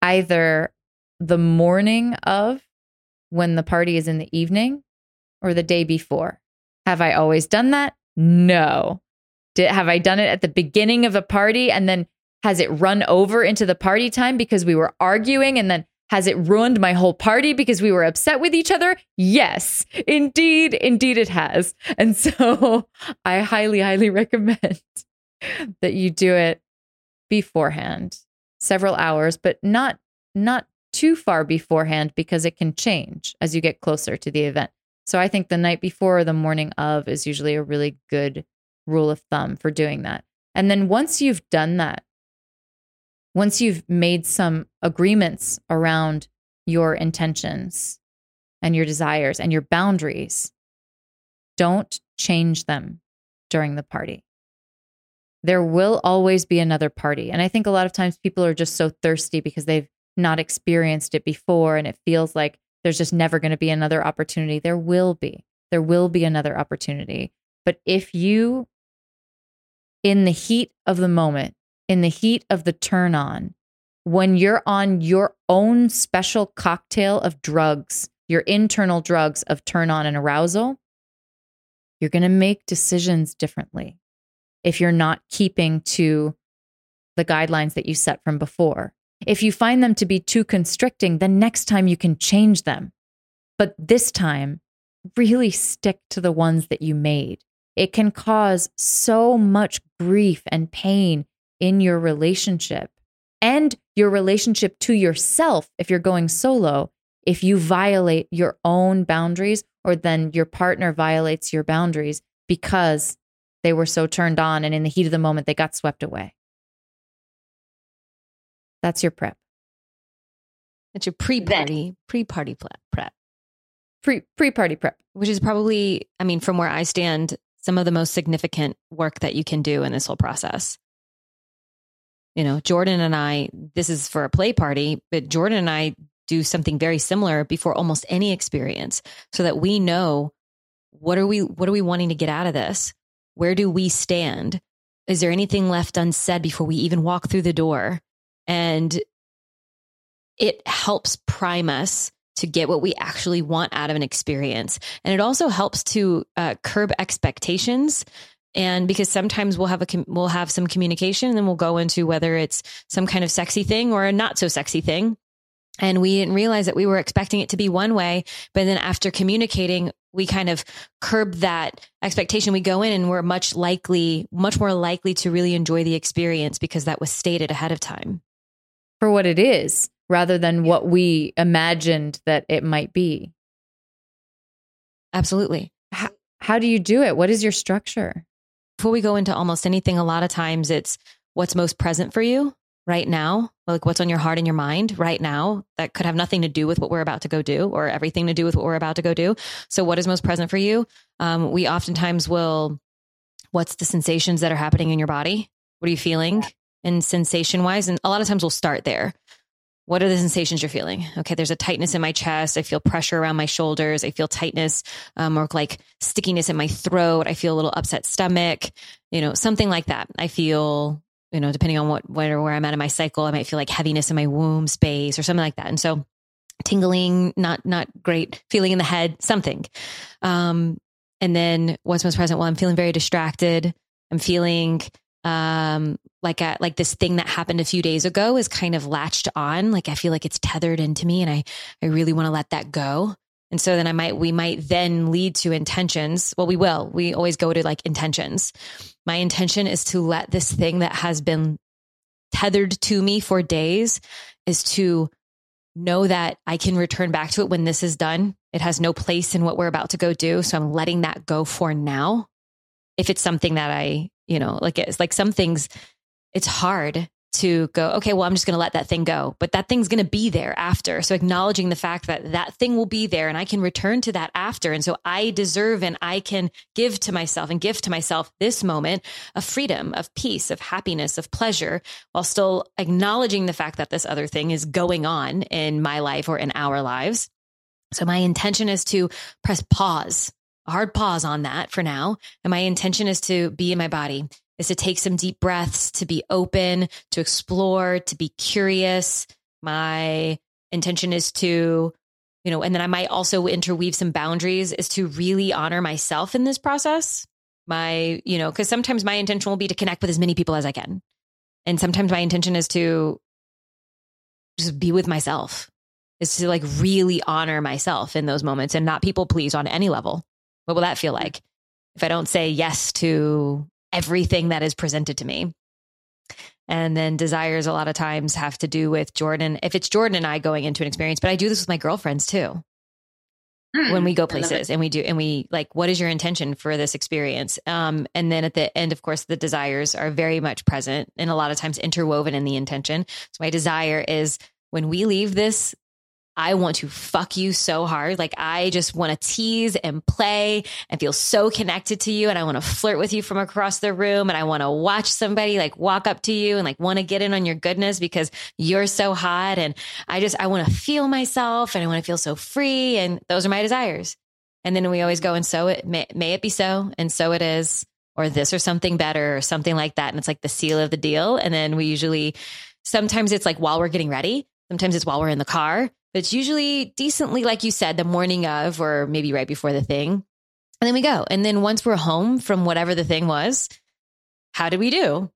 Speaker 2: either the morning of when the party is in the evening or the day before. Have I always done that? No. Did, have I done it at the beginning of a party and then has it run over into the party time because we were arguing and then has it ruined my whole party because we were upset with each other? Yes, indeed, indeed it has. And so I highly, highly recommend that you do it beforehand, several hours, but not not too far beforehand because it can change as you get closer to the event. So I think the night before or the morning of is usually a really good rule of thumb for doing that. And then once you've done that, once you've made some agreements around your intentions and your desires and your boundaries, don't change them during the party. There will always be another party. And I think a lot of times people are just so thirsty because they've not experienced it before and it feels like there's just never going to be another opportunity. There will be. There will be another opportunity. But if you, in the heat of the moment, in the heat of the turn on, when you're on your own special cocktail of drugs, your internal drugs of turn on and arousal, you're going to make decisions differently if you're not keeping to the guidelines that you set from before. If you find them to be too constricting, then next time you can change them. But this time, really stick to the ones that you made. It can cause so much grief and pain in your relationship and your relationship to yourself if you're going solo. If you violate your own boundaries, or then your partner violates your boundaries because they were so turned on and in the heat of the moment they got swept away. That's your prep.
Speaker 1: That's your pre-party, pre-party prep.
Speaker 2: Pre pre-party prep,
Speaker 1: which is probably, I mean, from where I stand, some of the most significant work that you can do in this whole process. You know, Jordan and I, this is for a play party, but Jordan and I do something very similar before almost any experience so that we know what are we what are we wanting to get out of this? Where do we stand? Is there anything left unsaid before we even walk through the door? And it helps prime us to get what we actually want out of an experience. And it also helps to uh, curb expectations. And because sometimes we'll have a we'll have some communication, and then we'll go into whether it's some kind of sexy thing or a not so sexy thing. And we didn't realize that we were expecting it to be one way, but then after communicating, we kind of curb that expectation. We go in and we're much likely, much more likely to really enjoy the experience because that was stated ahead of time
Speaker 2: for what it is rather than what we imagined that it might be.
Speaker 1: Absolutely.
Speaker 2: How, how do you do it? What is your structure?
Speaker 1: Before we go into almost anything, a lot of times it's what's most present for you right now, like what's on your heart and your mind right now that could have nothing to do with what we're about to go do or everything to do with what we're about to go do. So, what is most present for you? Um, we oftentimes will, what's the sensations that are happening in your body? What are you feeling? And sensation wise. And a lot of times we'll start there. what are the sensations you're feeling? Okay, there's a tightness in my chest. I feel pressure around my shoulders. I feel tightness um, or like stickiness in my throat. I feel a little upset stomach, you know, something like that. I feel, you know, depending on what, where, where I'm at in my cycle, I might feel like heaviness in my womb space or something like that. And so tingling, not, not great, feeling in the head, something. Um, and then what's most present? Well, I'm feeling very distracted. I'm feeling um, like a, like this thing that happened a few days ago is kind of latched on. Like I feel like it's tethered into me, and I I really want to let that go. And so then I might we might then lead to intentions. Well, we will. We always go to like intentions. My intention is to let this thing that has been tethered to me for days is to know that I can return back to it when this is done. It has no place in what we're about to go do. So I'm letting that go for now. If it's something that I you know, like it's like some things, it's hard to go, okay, well, I'm just going to let that thing go, but that thing's going to be there after. So acknowledging the fact that that thing will be there and I can return to that after. And so I deserve and I can give to myself and give to myself this moment of freedom, of peace, of happiness, of pleasure, while still acknowledging the fact that this other thing is going on in my life or in our lives. So my intention is to press pause a hard pause on that for now. And my intention is to be in my body, is to take some deep breaths, to be open, to explore, to be curious. My intention is to, you know, and then I might also interweave some boundaries is to really honor myself in this process. My, you know, because sometimes my intention will be to connect with as many people as I can. And sometimes my intention is to just be with myself, is to like really honor myself in those moments and not people please on any level. What will that feel like if I don't say yes to everything that is presented to me? And then desires a lot of times have to do with Jordan. If it's Jordan and I going into an experience, but I do this with my girlfriends too. When we go places and we do, and we like, what is your intention for this experience? Um, and then at the end, of course, the desires are very much present and a lot of times interwoven in the intention. So my desire is when we leave this I want to fuck you so hard. Like I just want to tease and play and feel so connected to you. And I want to flirt with you from across the room. And I want to watch somebody like walk up to you and like want to get in on your goodness because you're so hot. And I just, I want to feel myself and I want to feel so free. And those are my desires. And then we always go and so it may, may it be so. And so it is, or this or something better or something like that. And it's like the seal of the deal. And then we usually, sometimes it's like while we're getting ready. Sometimes it's while we're in the car it's usually decently, like you said, the morning of, or maybe right before the thing. And then we go. And then once we're home from whatever the thing was, how did we do?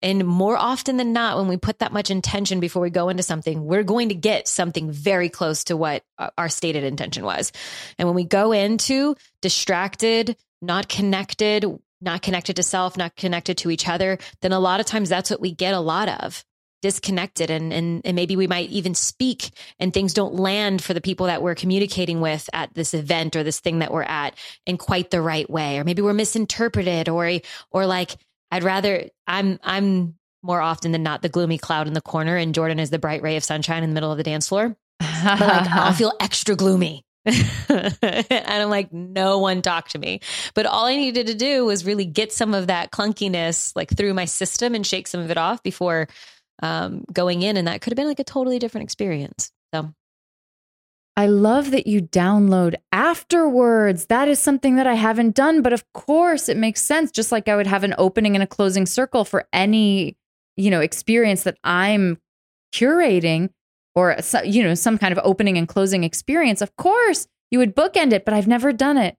Speaker 1: And more often than not, when we put that much intention before we go into something, we're going to get something very close to what our stated intention was. And when we go into distracted, not connected, not connected to self, not connected to each other, then a lot of times that's what we get a lot of disconnected and, and and maybe we might even speak and things don't land for the people that we're communicating with at this event or this thing that we're at in quite the right way. Or maybe we're misinterpreted or or like I'd rather I'm I'm more often than not the gloomy cloud in the corner and Jordan is the bright ray of sunshine in the middle of the dance floor. But like I'll feel extra gloomy. And I'm like, no one talked to me. But all I needed to do was really get some of that clunkiness like through my system and shake some of it off before um, going in, and that could have been like a totally different experience. So.
Speaker 2: I love that you download afterwards. That is something that I haven't done, but of course it makes sense. Just like I would have an opening and a closing circle for any, you know, experience that I'm curating or you know some kind of opening and closing experience. Of course, you would bookend it, but I've never done it.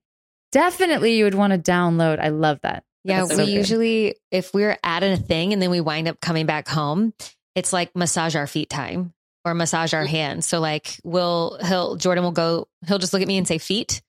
Speaker 2: Definitely, you would want to download. I love that.
Speaker 1: Yeah, we usually, if we're at a thing and then we wind up coming back home, it's like massage our feet time or massage our mm-hmm. hands. So like we'll he'll Jordan will go he'll just look at me and say feet,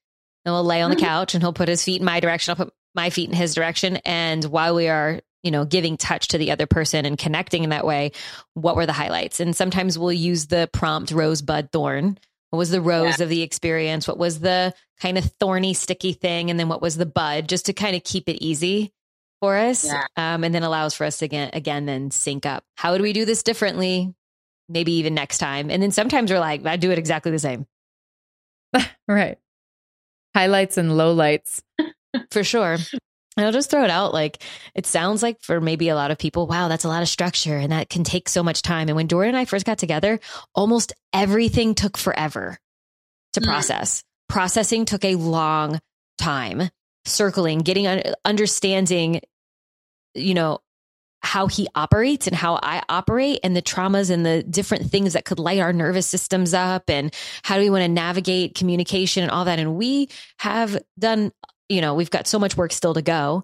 Speaker 1: and we'll lay on the mm-hmm. couch and he'll put his feet in my direction. I'll put my feet in his direction, and while we are you know giving touch to the other person and connecting in that way, what were the highlights? And sometimes we'll use the prompt rosebud thorn what was the rose yeah. of the experience? What was the kind of thorny, sticky thing? And then what was the bud, just to kind of keep it easy for us. Yeah. Um, and then allows for us to again, again, then sync up. How would we do this differently? Maybe even next time. And then sometimes we're like, I do it exactly the same.
Speaker 2: right. Highlights and lowlights.
Speaker 1: for sure. And I'll just throw it out like it sounds like for maybe a lot of people, wow, that's a lot of structure and that can take so much time. And when Jordan and I first got together, almost everything took forever to
Speaker 3: Mm.
Speaker 1: process. Processing took a long time. Circling, getting understanding, you know, how he operates and how I operate and the traumas and the different things that could light our nervous systems up and how do we want to navigate communication and all that. And we have done, you know, we've got so much work still to go.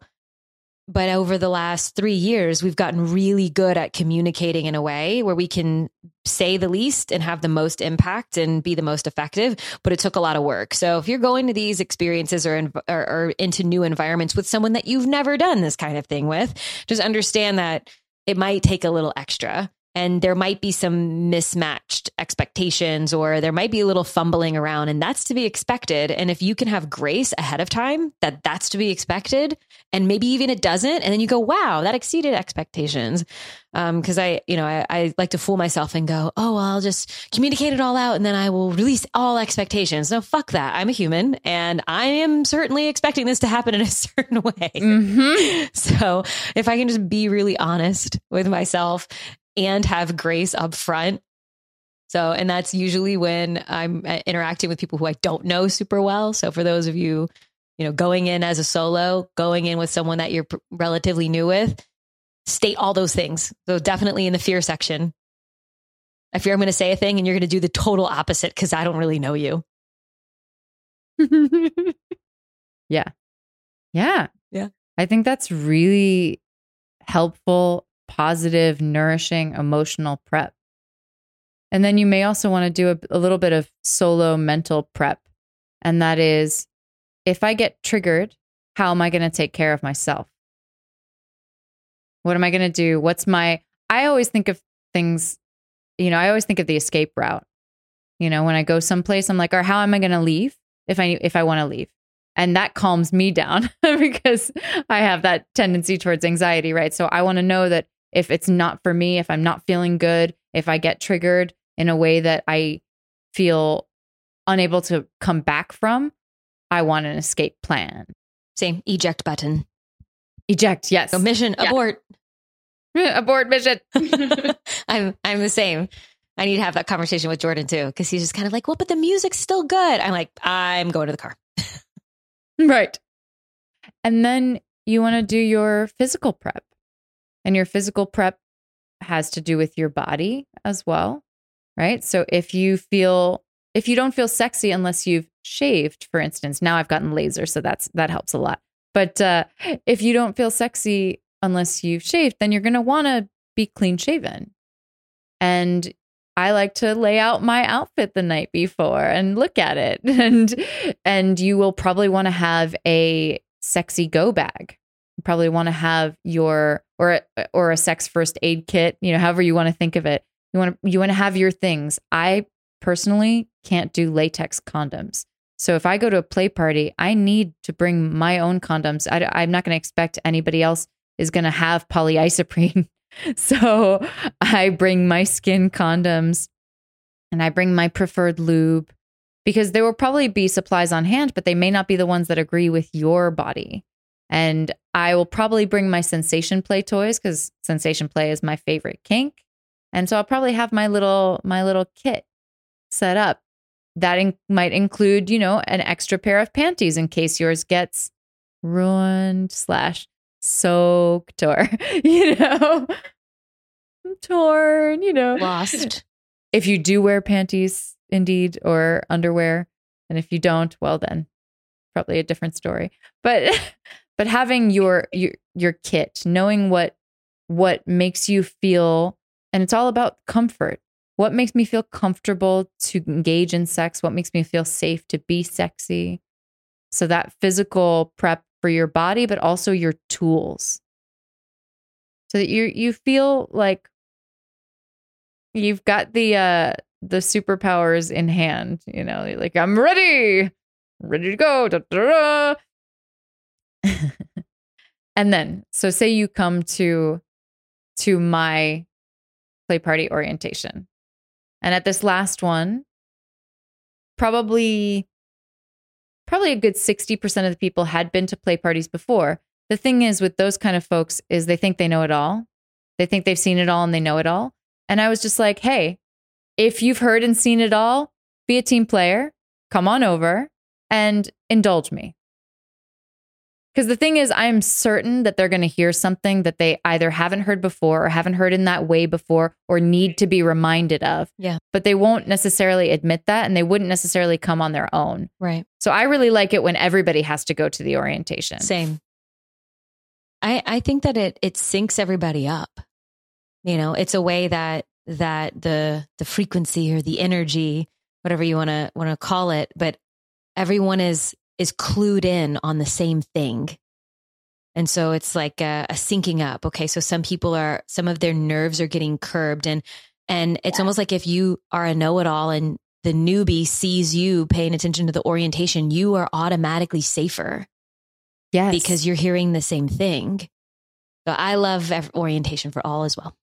Speaker 1: But over the last three years, we've gotten really good at communicating in a way where we can say the least and have the most impact and be the most effective. But it took a lot of work. So if you're going to these experiences or, or, or into new environments with someone that you've never done this kind of thing with, just understand that it might take a little extra and there might be some mismatched expectations or there might be a little fumbling around and that's to be expected. And if you can have grace ahead of time that that's to be expected. And maybe even it doesn't. And then you go wow that exceeded expectations. Because i you know I, I like to fool myself and go oh well, i'll just communicate it all out and then i will release all expectations. No fuck that. I'm a human and i am certainly expecting this to happen in a certain way.
Speaker 2: Mm-hmm.
Speaker 1: so if I can just be really honest with myself and have grace up front. So, and that's usually when I'm uh, interacting with people who I don't know super well. So, for those of you, you know, going in as a solo, going in with someone that you're relatively new with, state all those things. So, definitely in the fear section. I fear I'm going to say a thing and you're going to do the total opposite because I don't really know you.
Speaker 2: yeah. Yeah.
Speaker 1: Yeah.
Speaker 2: I think that's really helpful, positive, nourishing, emotional prep. And then you may also want to do a, a little bit of solo mental prep. And that is if I get triggered, how am I going to take care of myself? What am I going to do? What's my, I always think of things, you know, I always think of the escape route. You know, when I go someplace, I'm like, or how am I going to leave if I, if I want to leave? and that calms me down because I have that tendency towards anxiety, right? So I want to know that if it's not for me, if I'm not feeling good, if I get triggered in a way that I feel unable to come back from, I want an escape plan.
Speaker 1: Same eject button.
Speaker 2: Eject, yes.
Speaker 1: So mission
Speaker 3: Yeah.
Speaker 1: abort.
Speaker 2: Abort mission.
Speaker 1: I'm I'm the same. I need to have that conversation with Jordan too, because he's just kind of like, well, but the music's still good. I'm like, I'm going to the car.
Speaker 2: right. And then you want to do your physical prep. And your physical prep has to do with your body as well, right? So if you feel if you don't feel sexy unless you've shaved, for instance, now I've gotten laser, so that's that helps a lot. But uh, if you don't feel sexy unless you've shaved, then you're going to want to be clean shaven. And I like to lay out my outfit the night before and look at it. And and you will probably want to have a sexy go bag. You probably want to have your or or a sex first aid kit, you know, however you want to think of it. You want to you want to have your things. I personally can't do latex condoms. So if I go to a play party, I need to bring my own condoms. I, I'm not going to expect anybody else is going to have polyisoprene. So I bring my SKYN condoms and I bring my preferred lube because there will probably be supplies on hand, but they may not be the ones that agree with your body. And I will probably bring my sensation play toys because sensation play is my favorite kink. And so I'll probably have my little my little kit set up. That in- might include, you know, an extra pair of panties in case yours gets ruined slash soaked or you know torn you know
Speaker 1: Lost.
Speaker 2: if you do wear panties indeed or underwear and if you don't well then probably a different story but but having your your your kit knowing what what makes you feel and it's all about comfort. What makes me feel comfortable to engage in sex? What makes me feel safe to be sexy? So that physical prep for your body but also your tools. So that you you feel like you've got the uh the superpowers in hand you know like i'm ready! Ready to go! Da, da, da. and then so say you come to to my play party orientation and at this last one probably probably a good 60% of the people had been to play parties before the thing is with those kind of folks is they think they know it all. They think they've seen it all and they know it all. And I was just like, hey, if you've heard and seen it all, be a team player, come on over and indulge me. Because the thing is, I'm certain that they're going to hear something that they either haven't heard before or haven't heard in that way before or need to be reminded of.
Speaker 1: Yeah.
Speaker 2: But they won't necessarily admit that and they wouldn't necessarily come on their own.
Speaker 1: Right.
Speaker 2: So I really like it when everybody has to go to the orientation.
Speaker 1: Same. I I think that it it syncs everybody up. You know, it's a way that that the the frequency or the energy, whatever you want to want to call it, but everyone is is clued in on the same thing. And so it's like a, a syncing up. Okay, so some people are some of their nerves are getting curbed and and it's almost like if you are a know-it-all and the newbie sees you paying attention to the orientation, you are automatically safer
Speaker 2: Yes.
Speaker 1: because you're hearing the same thing. So I love orientation for all as well.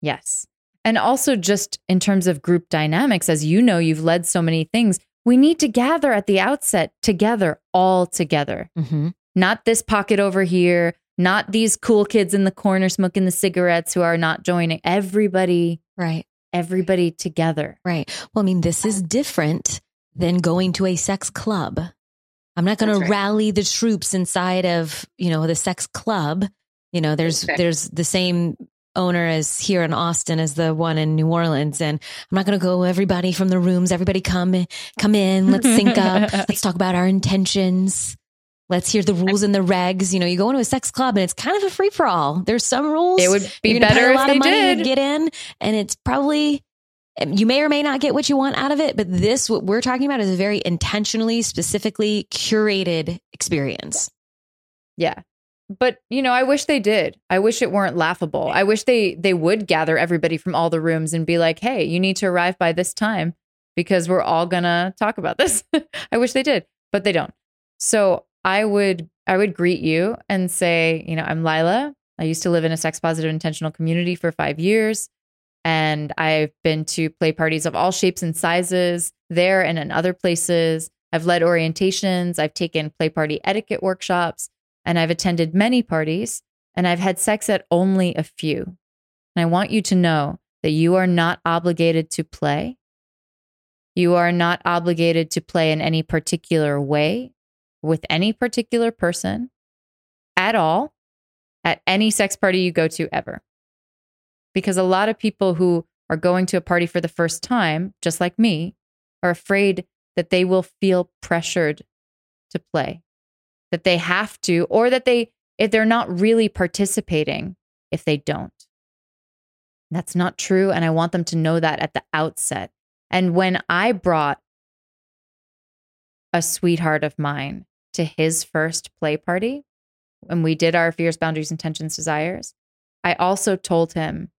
Speaker 2: Yes. And also, just in terms of group dynamics, as you know, you've led so many things. We need to gather at the outset together, all together.
Speaker 1: Mm-hmm.
Speaker 2: Not this pocket over here, not these cool kids in the corner smoking the cigarettes who are not joining. Everybody,
Speaker 1: Right,
Speaker 2: everybody together.
Speaker 1: right. Well, I mean, this is different than going to a sex club. I'm not going
Speaker 3: That's
Speaker 1: to rally the troops inside of you know the sex club. You know, there's
Speaker 3: Okay.
Speaker 1: there's the same owner as here in Austin as the one in New Orleans, and I'm not going to go. Everybody from the rooms, everybody come come in. Let's sync up. Let's talk about our intentions. Let's hear the rules and the regs. You know, you go into a sex club and it's kind of a free for all. There's some rules.
Speaker 2: It would be
Speaker 1: You're gonna pay
Speaker 2: better
Speaker 1: a
Speaker 2: if
Speaker 1: lot
Speaker 2: they
Speaker 1: of money
Speaker 2: did.
Speaker 1: to get in, and it's probably you may or may not get what you want out of it. But this, what we're talking about, is a very intentionally, specifically curated experience.
Speaker 2: Yeah. But you know, I wish they did. I wish it weren't laughable. I wish they they would gather everybody from all the rooms and be like, "Hey, you need to arrive by this time because we're all to talk about this." I wish they did, but they don't. So, I would I would greet you and say, you know, I'm Lila. I used to live in a sex positive intentional community for 5 years and I've been to play parties of all shapes and sizes there and in other places. I've led orientations, I've taken play party etiquette workshops, and I've attended many parties, and I've had sex at only a few. And I want you to know that you are not obligated to play. You are not obligated to play in any particular way with any particular person at all at any sex party you go to ever because a lot of people who are going to a party for the first time, just like me, are afraid that they will feel pressured to play, that they have to, or that they, if they're not really participating, if they don't. That's not true. And I want them to know that at the outset. And when I brought a sweetheart of mine to his first play party, when we did our fears, boundaries, intentions, desires, I also told him,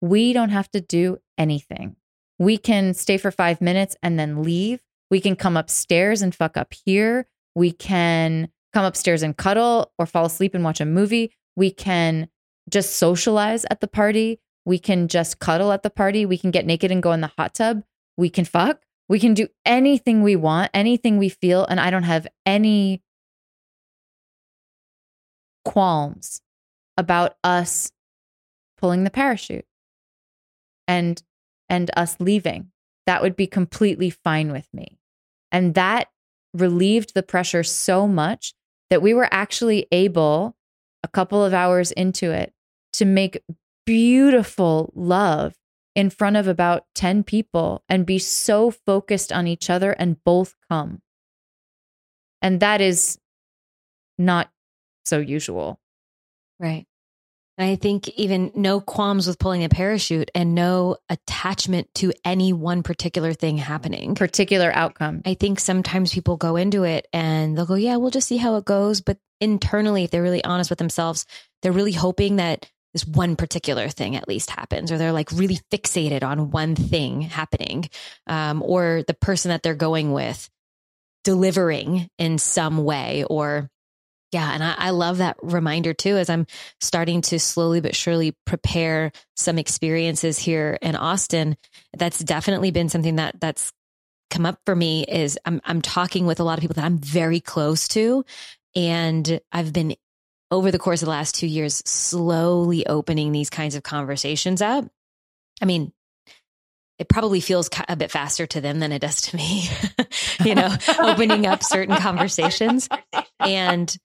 Speaker 2: we don't have to do anything. We can stay for five minutes and then leave. We can come upstairs and fuck up here. We can come upstairs and cuddle or fall asleep and watch a movie. We can just socialize at the party. We can just cuddle at the party. We can get naked and go in the hot tub. We can fuck. We can do anything we want, anything we feel. And I don't have any qualms about us pulling the parachute and and us leaving that would be completely fine with me and that relieved the pressure so much that we were actually able a couple of hours into it to make beautiful love in front of about 10 people and be so focused on each other and both come and that is not so usual
Speaker 1: Right. And I think even no qualms with pulling a parachute and no attachment to any one particular thing happening.
Speaker 2: particular outcome
Speaker 1: I think sometimes people go into it and they'll go, yeah, we'll just see how it goes. But internally, if they're really honest with themselves, they're really hoping that this one particular thing at least happens, or they're like really fixated on one thing happening, um, or the person that they're going with delivering in some way, or yeah, and I, I love that reminder too, as I'm starting to slowly but surely prepare some experiences here in Austin. That's definitely been something that that's come up for me is I'm I'm talking with a lot of people that I'm very close to, and I've been over the course of the last two years, slowly opening these kinds of conversations up. I mean, it probably feels a bit faster to them than it does to me, you know, opening up certain conversations. And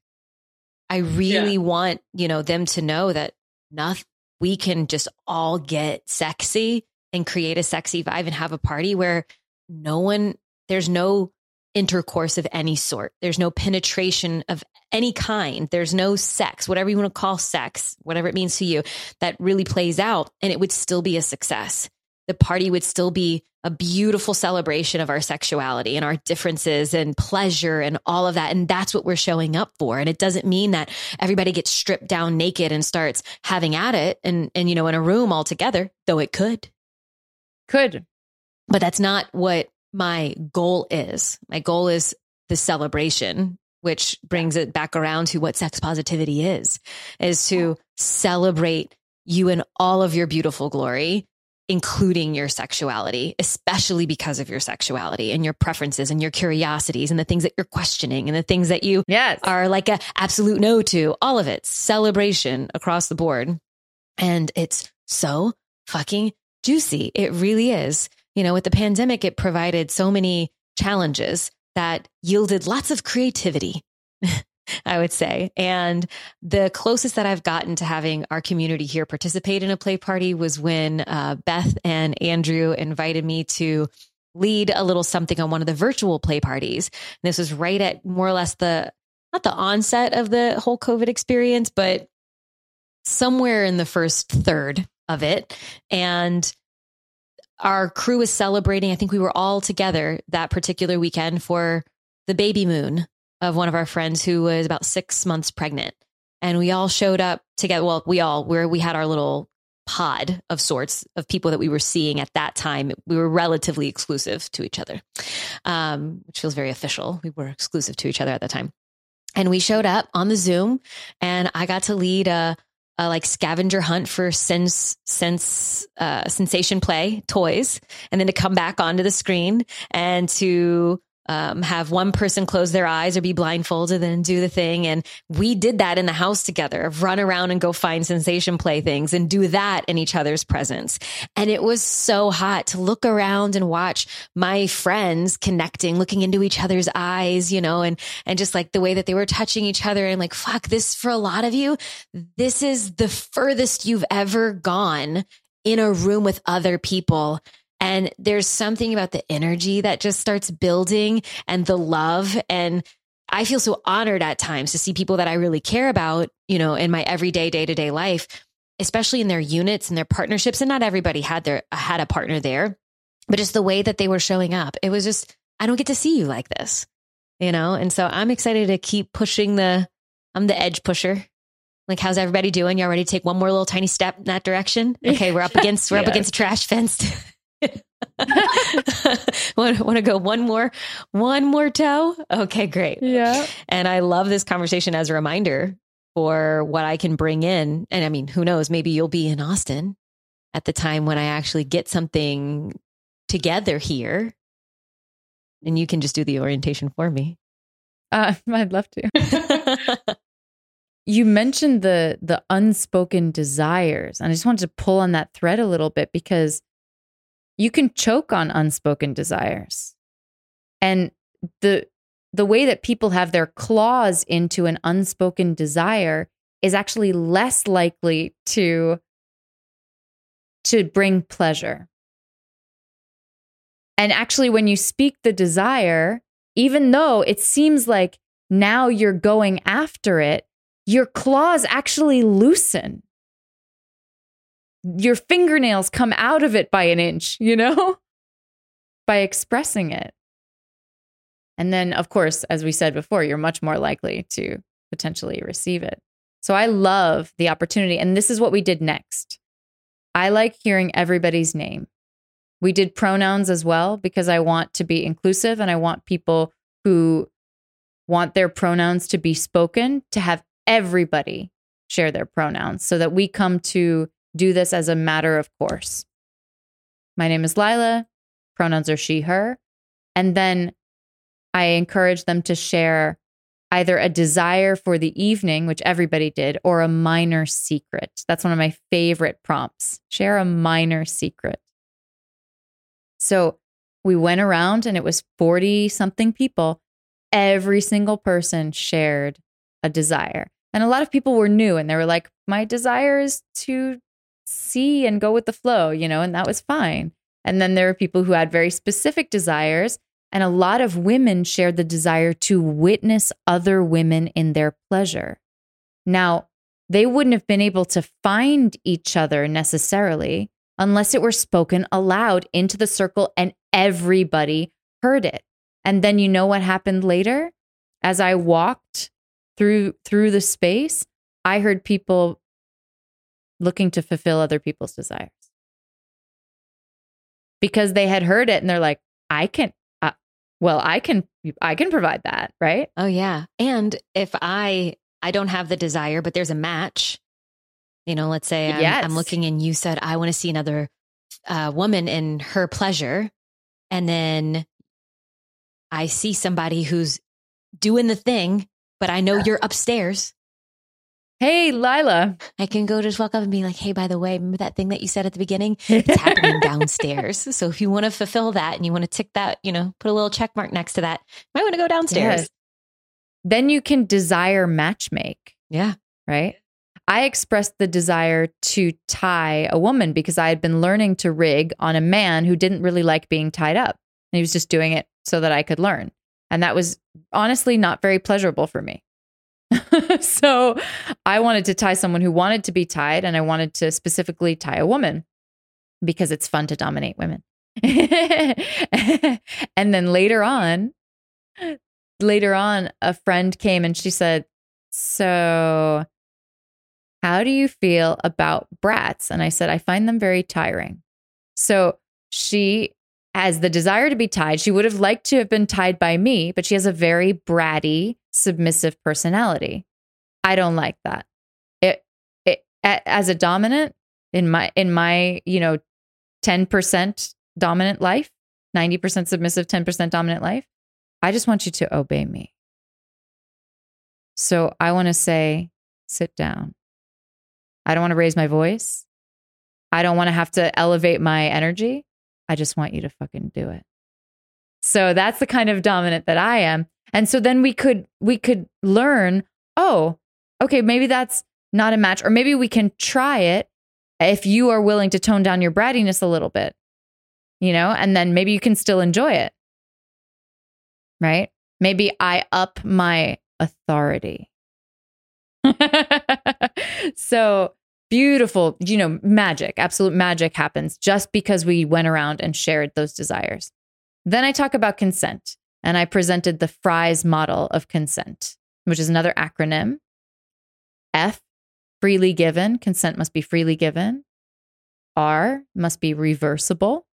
Speaker 1: I really yeah. want, you know, them to know that nothing, we can just all get sexy and create a sexy vibe and have a party where no one, there's no intercourse of any sort. There's no penetration of any kind. There's no sex, whatever you want to call sex, whatever it means to you, that really plays out and it would still be a success. The party would still be a beautiful celebration of our sexuality and our differences and pleasure and all of that. And that's what we're showing up for. And it doesn't mean that everybody gets stripped down naked and starts having at it and, and, you know, in a room all together, though it could.
Speaker 2: Could.
Speaker 1: But that's not what my goal is. My goal is the celebration, which brings it back around to what sex positivity is, is to celebrate you in all of your beautiful glory, including your sexuality, especially because of your sexuality and your preferences and your curiosities and the things that you're questioning and the things that you
Speaker 2: yes.
Speaker 1: are like a absolute no to, all of it, celebration across the board. And it's so fucking juicy. It really is you know, with the pandemic, it provided so many challenges that yielded lots of creativity. I would say. And the closest that I've gotten to having our community here participate in a play party was when uh, Beth and Andrew invited me to lead a little something on one of the virtual play parties. And this was right at more or less the, not the onset of the whole COVID experience, but somewhere in the first third of it. And our crew was celebrating. I think we were all together that particular weekend for the baby moon of one of our friends who was about six months pregnant. And we all showed up together. Well, we all where we had our little pod of sorts of people that we were seeing at that time. We were relatively exclusive to each other, um, which feels very official. We were exclusive to each other at the time. And we showed up on the Zoom, and I got to lead a a like scavenger hunt for sense sense uh, sensation play toys, and then to come back onto the screen and to um, have one person close their eyes or be blindfolded and do the thing. And we did that in the house together, of run around and go find sensation play things and do that in each other's presence. And it was so hot to look around and watch my friends connecting, looking into each other's eyes, you know, and, and just like the way that they were touching each other and like, fuck this for a lot of you. This is the furthest you've ever gone in a room with other people and there's something about the energy that just starts building and the love. And I feel so honored at times to see people that I really care about, you know, in my everyday, day to day life, especially in their units and their partnerships. And not everybody had their, had a partner there, but just the way that they were showing up. It was just, I don't get to see you like this, you know? And so I'm excited to keep pushing the, I'm the edge pusher. Like, how's everybody doing? You all ready to take one more little tiny step in that direction? Okay, we're up against we're yeah. up against a trash fence. want, want to go one more one more toe? Okay great.
Speaker 2: Yeah.
Speaker 1: And i love this conversation as a reminder for what i can bring in. And i mean who knows? Maybe you'll be in austin at the time when i actually get something together here and you can just do the orientation for me.
Speaker 2: Uh, i'd love to. You mentioned the the unspoken desires and i just wanted to pull on that thread a little bit because you can choke on unspoken desires. And the the way that people have their claws into an unspoken desire is actually less likely to to bring pleasure. And actually when you speak the desire, even though it seems like now you're going after it, your claws actually loosen your fingernails come out of it by an inch, you know, by expressing it. And then, of course, as we said before, you're much more likely to potentially receive it. So I love the opportunity. And this is what we did next. I like hearing everybody's name. We did pronouns as well because I want to be inclusive and I want people who want their pronouns to be spoken to have everybody share their pronouns so that we come to do this as a matter of course. My name is Lila. Pronouns are she, her. And then I encourage them to share either a desire for the evening, which everybody did, or a minor secret. That's one of my favorite prompts. Share a minor secret. So we went around and it was 40 something people. Every single person shared a desire. And a lot of people were new and they were like, my desire is to see and go with the flow, you know, and that was fine. And then there were people who had very specific desires and a lot of women shared the desire to witness other women in their pleasure. Now, they wouldn't have been able to find each other necessarily unless it were spoken aloud into the circle and everybody heard it. And then you know what happened later? As I walked through through the space, I heard people looking to fulfill other people's desires. Because they had heard it and they're like, I can well i can i can provide that right
Speaker 1: oh yeah and if i i don't have the desire but there's a match you know let's say i'm, yes. I'm looking and you said i want to see another uh, woman in her pleasure and then i see somebody who's doing the thing but i know you're upstairs
Speaker 2: Hey, Lila.
Speaker 1: I can go just walk up and be like, hey, by the way, remember that thing that you said at the beginning? It's happening downstairs. So if you want to fulfill that and you want to tick that, you know, put a little check mark next to that, you might want to go downstairs. Yes.
Speaker 2: Then you can desire matchmake.
Speaker 1: Yeah.
Speaker 2: Right. I expressed the desire to tie a woman because I had been learning to rig on a man who didn't really like being tied up. And he was just doing it so that I could learn. And that was honestly not very pleasurable for me. so I wanted to tie someone who wanted to be tied, and I wanted to specifically tie a woman because it's fun to dominate women. and then later on, later on, a friend came and she said, So, how do you feel about brats? And I said, I find them very tiring. So she has the desire to be tied. She would have liked to have been tied by me, but she has a very bratty, submissive personality. I don't like that. It, it as a dominant in my in my, you know, 10% dominant life, 90% submissive, 10% dominant life, I just want you to obey me. So I want to say, sit down. I don't want to raise my voice. I don't want to have to elevate my energy. I just want you to fucking do it. So that's the kind of dominant that I am. And so then we could we could learn, oh, okay, maybe that's not a match or maybe we can try it if you are willing to tone down your brattiness a little bit. You know, and then maybe you can still enjoy it. Right? Maybe I up my authority. so beautiful, you know, magic, absolute magic happens just because we went around and shared those desires. Then I talk about consent and I presented the FRIES model of consent, which is another acronym. F, freely given, consent must be freely given. R, must be reversible.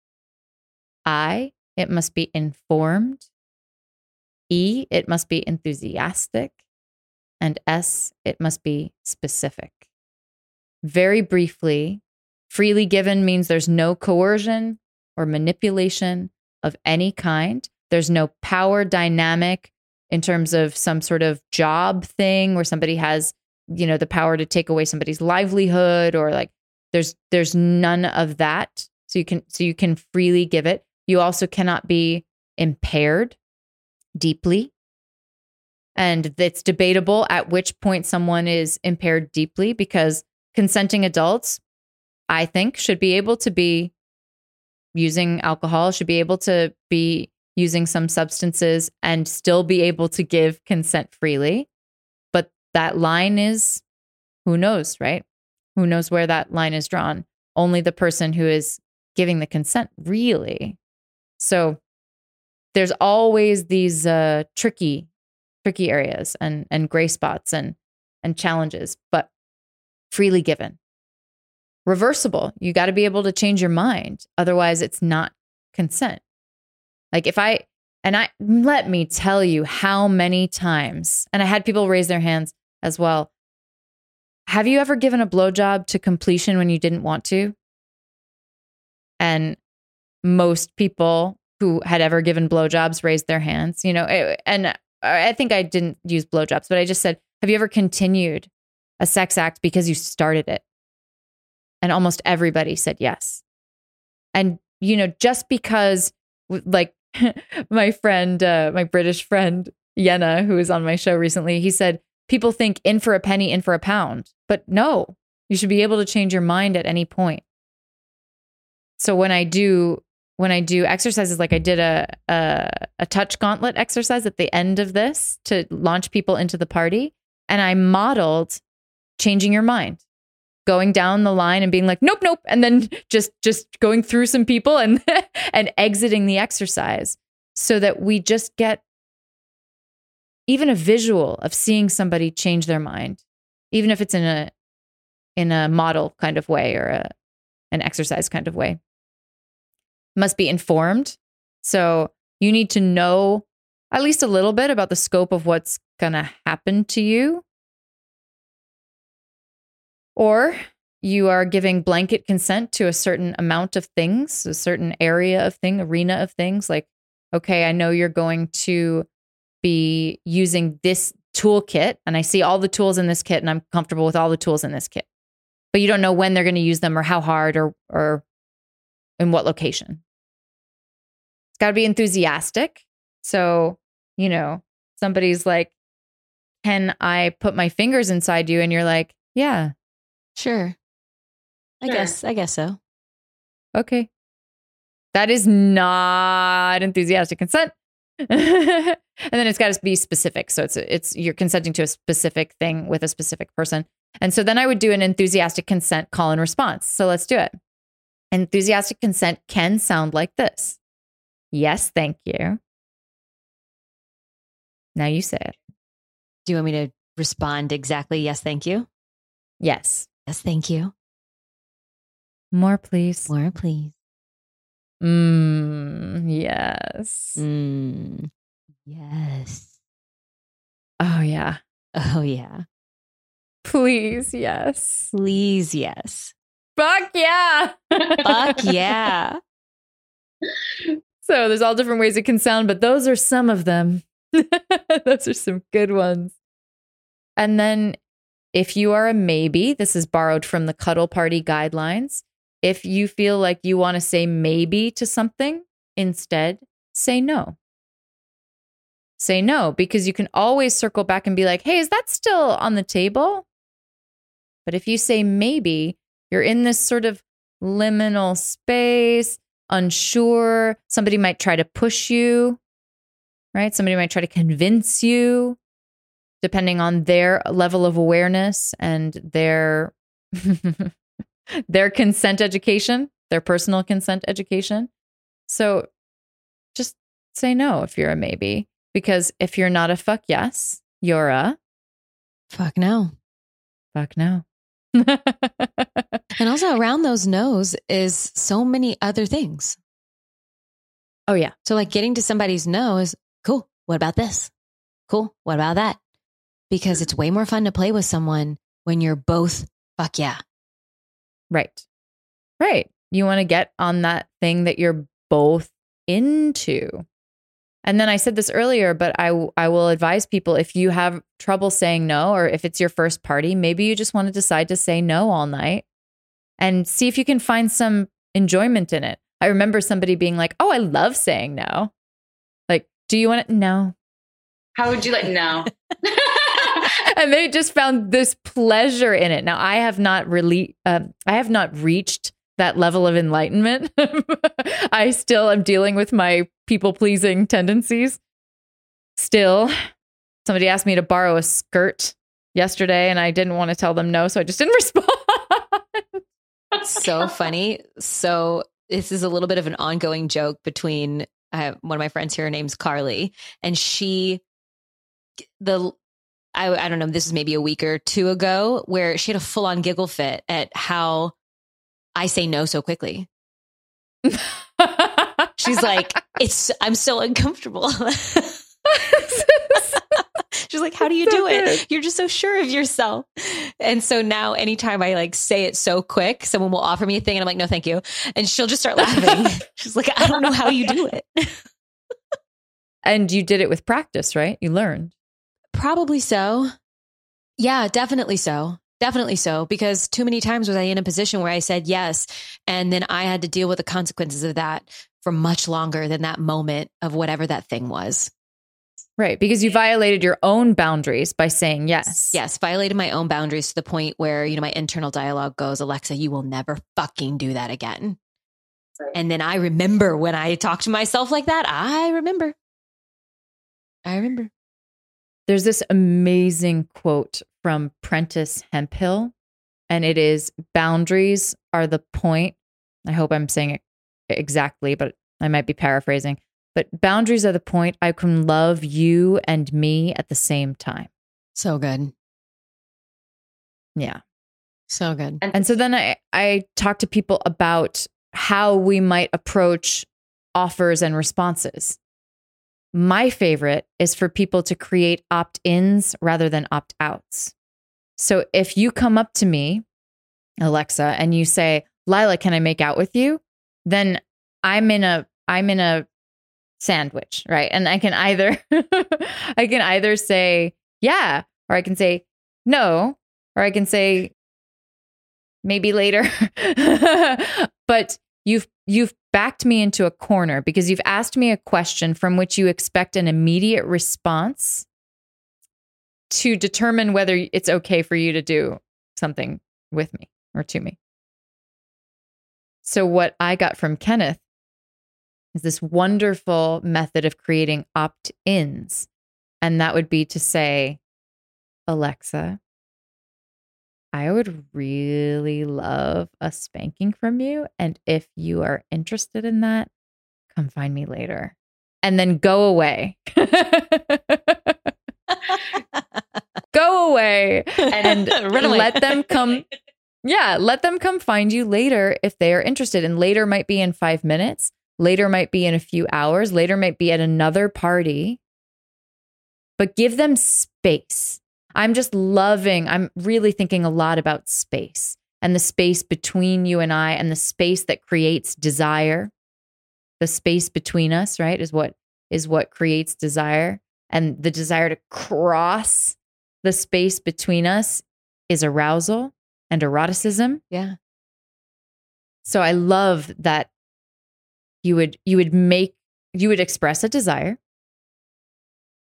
Speaker 2: I, it must be informed. E, it must be enthusiastic. And S, it must be specific very briefly, freely given means there's no coercion or manipulation of any kind. There's no power dynamic in terms of some sort of job thing where somebody has, you know, the power to take away somebody's livelihood or like there's there's none of that. So you can so you can freely give it. You also cannot be impaired deeply. And it's debatable at which point someone is impaired deeply because consenting adults, I think, should be able to be using alcohol, should be able to be using some substances and still be able to give consent freely. But that line is who knows, right? Who knows where that line is drawn? Only the person who is giving the consent, really. So there's always these uh, tricky, tricky areas and and gray spots and and challenges. But freely given. Reversible, you got to be able to change your mind. Otherwise, it's not consent. Like if I, and I, let me tell you how many times, and I had people raise their hands as well. Have you ever given a blowjob to completion when you didn't want to? And most people who had ever given blowjobs raised their hands, you know, and I think I didn't use blowjobs, but I just said, have you ever continued a sex act because you started it? And almost everybody said yes. And, you know, just because, like, my friend, uh, my British friend, Yenna, who was on my show recently, he said, people think in for a penny, in for a pound. But no, you should be able to change your mind at any point. So when I do when I do exercises like I did a, a a touch gauntlet exercise at the end of this to launch people into the party and I modeled changing your mind going down the line and being like nope nope and then just just going through some people and and exiting the exercise so that we just get even a visual of seeing somebody change their mind even if it's in a in a model kind of way or a an exercise kind of way. Must be informed. So you need to know at least a little bit about the scope of what's going to happen to you or you are giving blanket consent to a certain amount of things, a certain area of thing, arena of things. Like, okay, I know you're going to be using this toolkit, and I see all the tools in this kit, and I'm comfortable with all the tools in this kit. But you don't know when they're going to use them, or how hard, or or in what location. It's got to be enthusiastic. So, you know, somebody's like, "Can I put my fingers inside you?" And you're like, "Yeah,
Speaker 1: Sure. I
Speaker 3: Sure.
Speaker 1: guess I guess so.
Speaker 2: Okay. That is not enthusiastic consent. and then it's got to be specific. So it's it's you're consenting to a specific thing with a specific person. And so then I would do an enthusiastic consent call and response. So let's do it. Enthusiastic consent can sound like this. Yes, thank you. Now you say it.
Speaker 1: Do you want me to respond exactly yes, thank you?
Speaker 2: Yes.
Speaker 1: Yes, thank you.
Speaker 2: More, please.
Speaker 1: More, please.
Speaker 2: Mm, yes.
Speaker 1: Mm. Yes.
Speaker 2: Oh, yeah.
Speaker 1: Oh yeah.
Speaker 2: Please, yes.
Speaker 1: Please, yes.
Speaker 2: Fuck yeah.
Speaker 1: Fuck yeah.
Speaker 2: So there's all different ways it can sound, but those are some of them. those are some good ones. And then if you are a maybe, this is borrowed from the cuddle party guidelines. If you feel like you want to say maybe to something, instead say no. Say no because you can always circle back and be like, hey, is that still on the table? But if you say maybe, you're in this sort of liminal space, unsure. Somebody might try to push you, right? Somebody might try to convince you, depending on their level of awareness and their their consent education, their personal consent education. So just say no if you're a maybe, because if you're not a fuck yes, you're a
Speaker 1: Fuck no.
Speaker 2: fuck no.
Speaker 1: And also around those no's is so many other things.
Speaker 2: oh yeah.
Speaker 1: So like getting to somebody's no is cool. What about this? Cool. What about that? Because it's way more fun to play with someone when you're both fuck yeah.
Speaker 2: Right. Right. You want to get on that thing that you're both into. And then I said this earlier, but I I will advise people if you have trouble saying no or if it's your first party, maybe you just want to decide to say no all night and see if you can find some enjoyment in it. I remember somebody being like, "Oh, I love saying no." Like, "Do you want it?" No.
Speaker 3: How would you like? No.
Speaker 2: and they just found this pleasure in it. Now, I have not really, um, I have not reached that level of enlightenment. I still am dealing with my people pleasing tendencies. Still, somebody asked me to borrow a skirt yesterday, and I didn't want to tell them no, so I just didn't respond.
Speaker 1: so funny. So this is a little bit of an ongoing joke between I have one of my friends here. Her name's Carly, and she the I I don't know. This is maybe a week or two ago where she had a full on giggle fit at how I say no so quickly. She's like, it's I'm so uncomfortable. She's like, how do you
Speaker 2: So
Speaker 1: do it?
Speaker 2: good.
Speaker 1: You're just so sure of yourself. And so now anytime I like say it so quick, someone will offer me a thing and I'm like, no, thank you. And she'll just start laughing. She's like, I don't know how you do it.
Speaker 2: and you did it with practice, right? You learned.
Speaker 1: Probably so. Yeah, definitely so. Definitely so. Because too many times was I in a position where I said yes. And then I had to deal with the consequences of that for much longer than that moment of whatever that thing was.
Speaker 2: Right. Because you violated your own boundaries by saying yes.
Speaker 1: Yes, violated my own boundaries to the point where, you know, my internal dialogue goes, Alexa, you will never fucking do that again.
Speaker 3: Right.
Speaker 1: And then I remember when I talk to myself like that, I remember. I remember.
Speaker 2: There's this amazing quote from Prentis Hemphill, and it is boundaries are the point. I hope I'm saying it exactly, but I might be paraphrasing. But boundaries are the point I can love you and me at the same time.
Speaker 1: So good.
Speaker 2: Yeah.
Speaker 1: So good.
Speaker 2: And so then I, I talk to people about how we might approach offers and responses. My favorite is for people to create opt ins rather than opt outs. So if you come up to me, Alexa, and you say, Lila, can I make out with you? Then I'm in a I'm in a sandwich, right? And I can either I can either say yeah, or I can say no, or I can say maybe later. but you've you've backed me into a corner because you've asked me a question from which you expect an immediate response to determine whether it's okay for you to do something with me or to me. So what I got from Kenneth is this wonderful method of creating opt-ins and that would be to say Alexa, I would really love a spanking from you. And if you are interested in that, come find me later. And then go away. go away and
Speaker 1: away.
Speaker 2: let them come. Yeah, let them come find you later if they are interested. And later might be in five minutes, later might be in a few hours, later might be at another party. But give them space. I'm just loving, I'm really thinking a lot about space and the space between you and I and the space that creates desire. The space between us, right, is what is what creates desire. And the desire to cross the space between us is arousal and eroticism.
Speaker 1: Yeah.
Speaker 2: So I love that you would you would make you would express a desire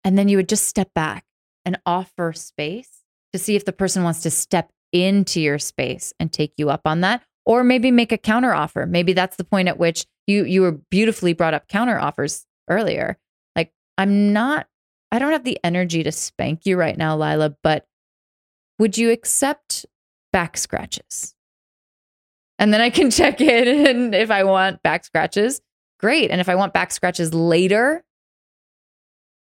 Speaker 2: and then you would just step back and offer space to see if the person wants to step into your space and take you up on that or maybe make a counter offer maybe that's the point at which you you were beautifully brought up counter offers earlier. Like i'm not i don't have the energy to spank you right now lila but would you accept back scratches? And then i can check in and if i want back scratches great. And if i want back scratches later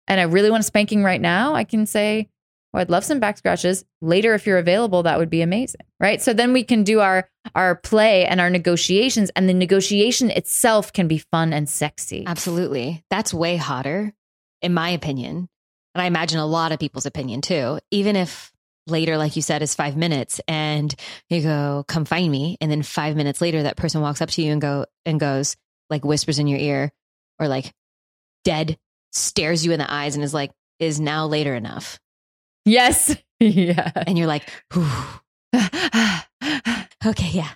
Speaker 2: and I really want a spanking right now, I can say, oh, I'd love some back scratches. Later, if you're available, that would be amazing. Right. So then we can do our our play and our negotiations. And the negotiation itself can be fun and sexy.
Speaker 1: Absolutely. That's way hotter, in my opinion. And I imagine a lot of people's opinion too. Even if later, like you said, is five minutes and you go, come find me. And then five minutes later, that person walks up to you and go and goes, like whispers in your ear or like dead stares you in the eyes and is like, is now later enough?
Speaker 2: Yes. yeah.
Speaker 1: And you're like, okay, yeah.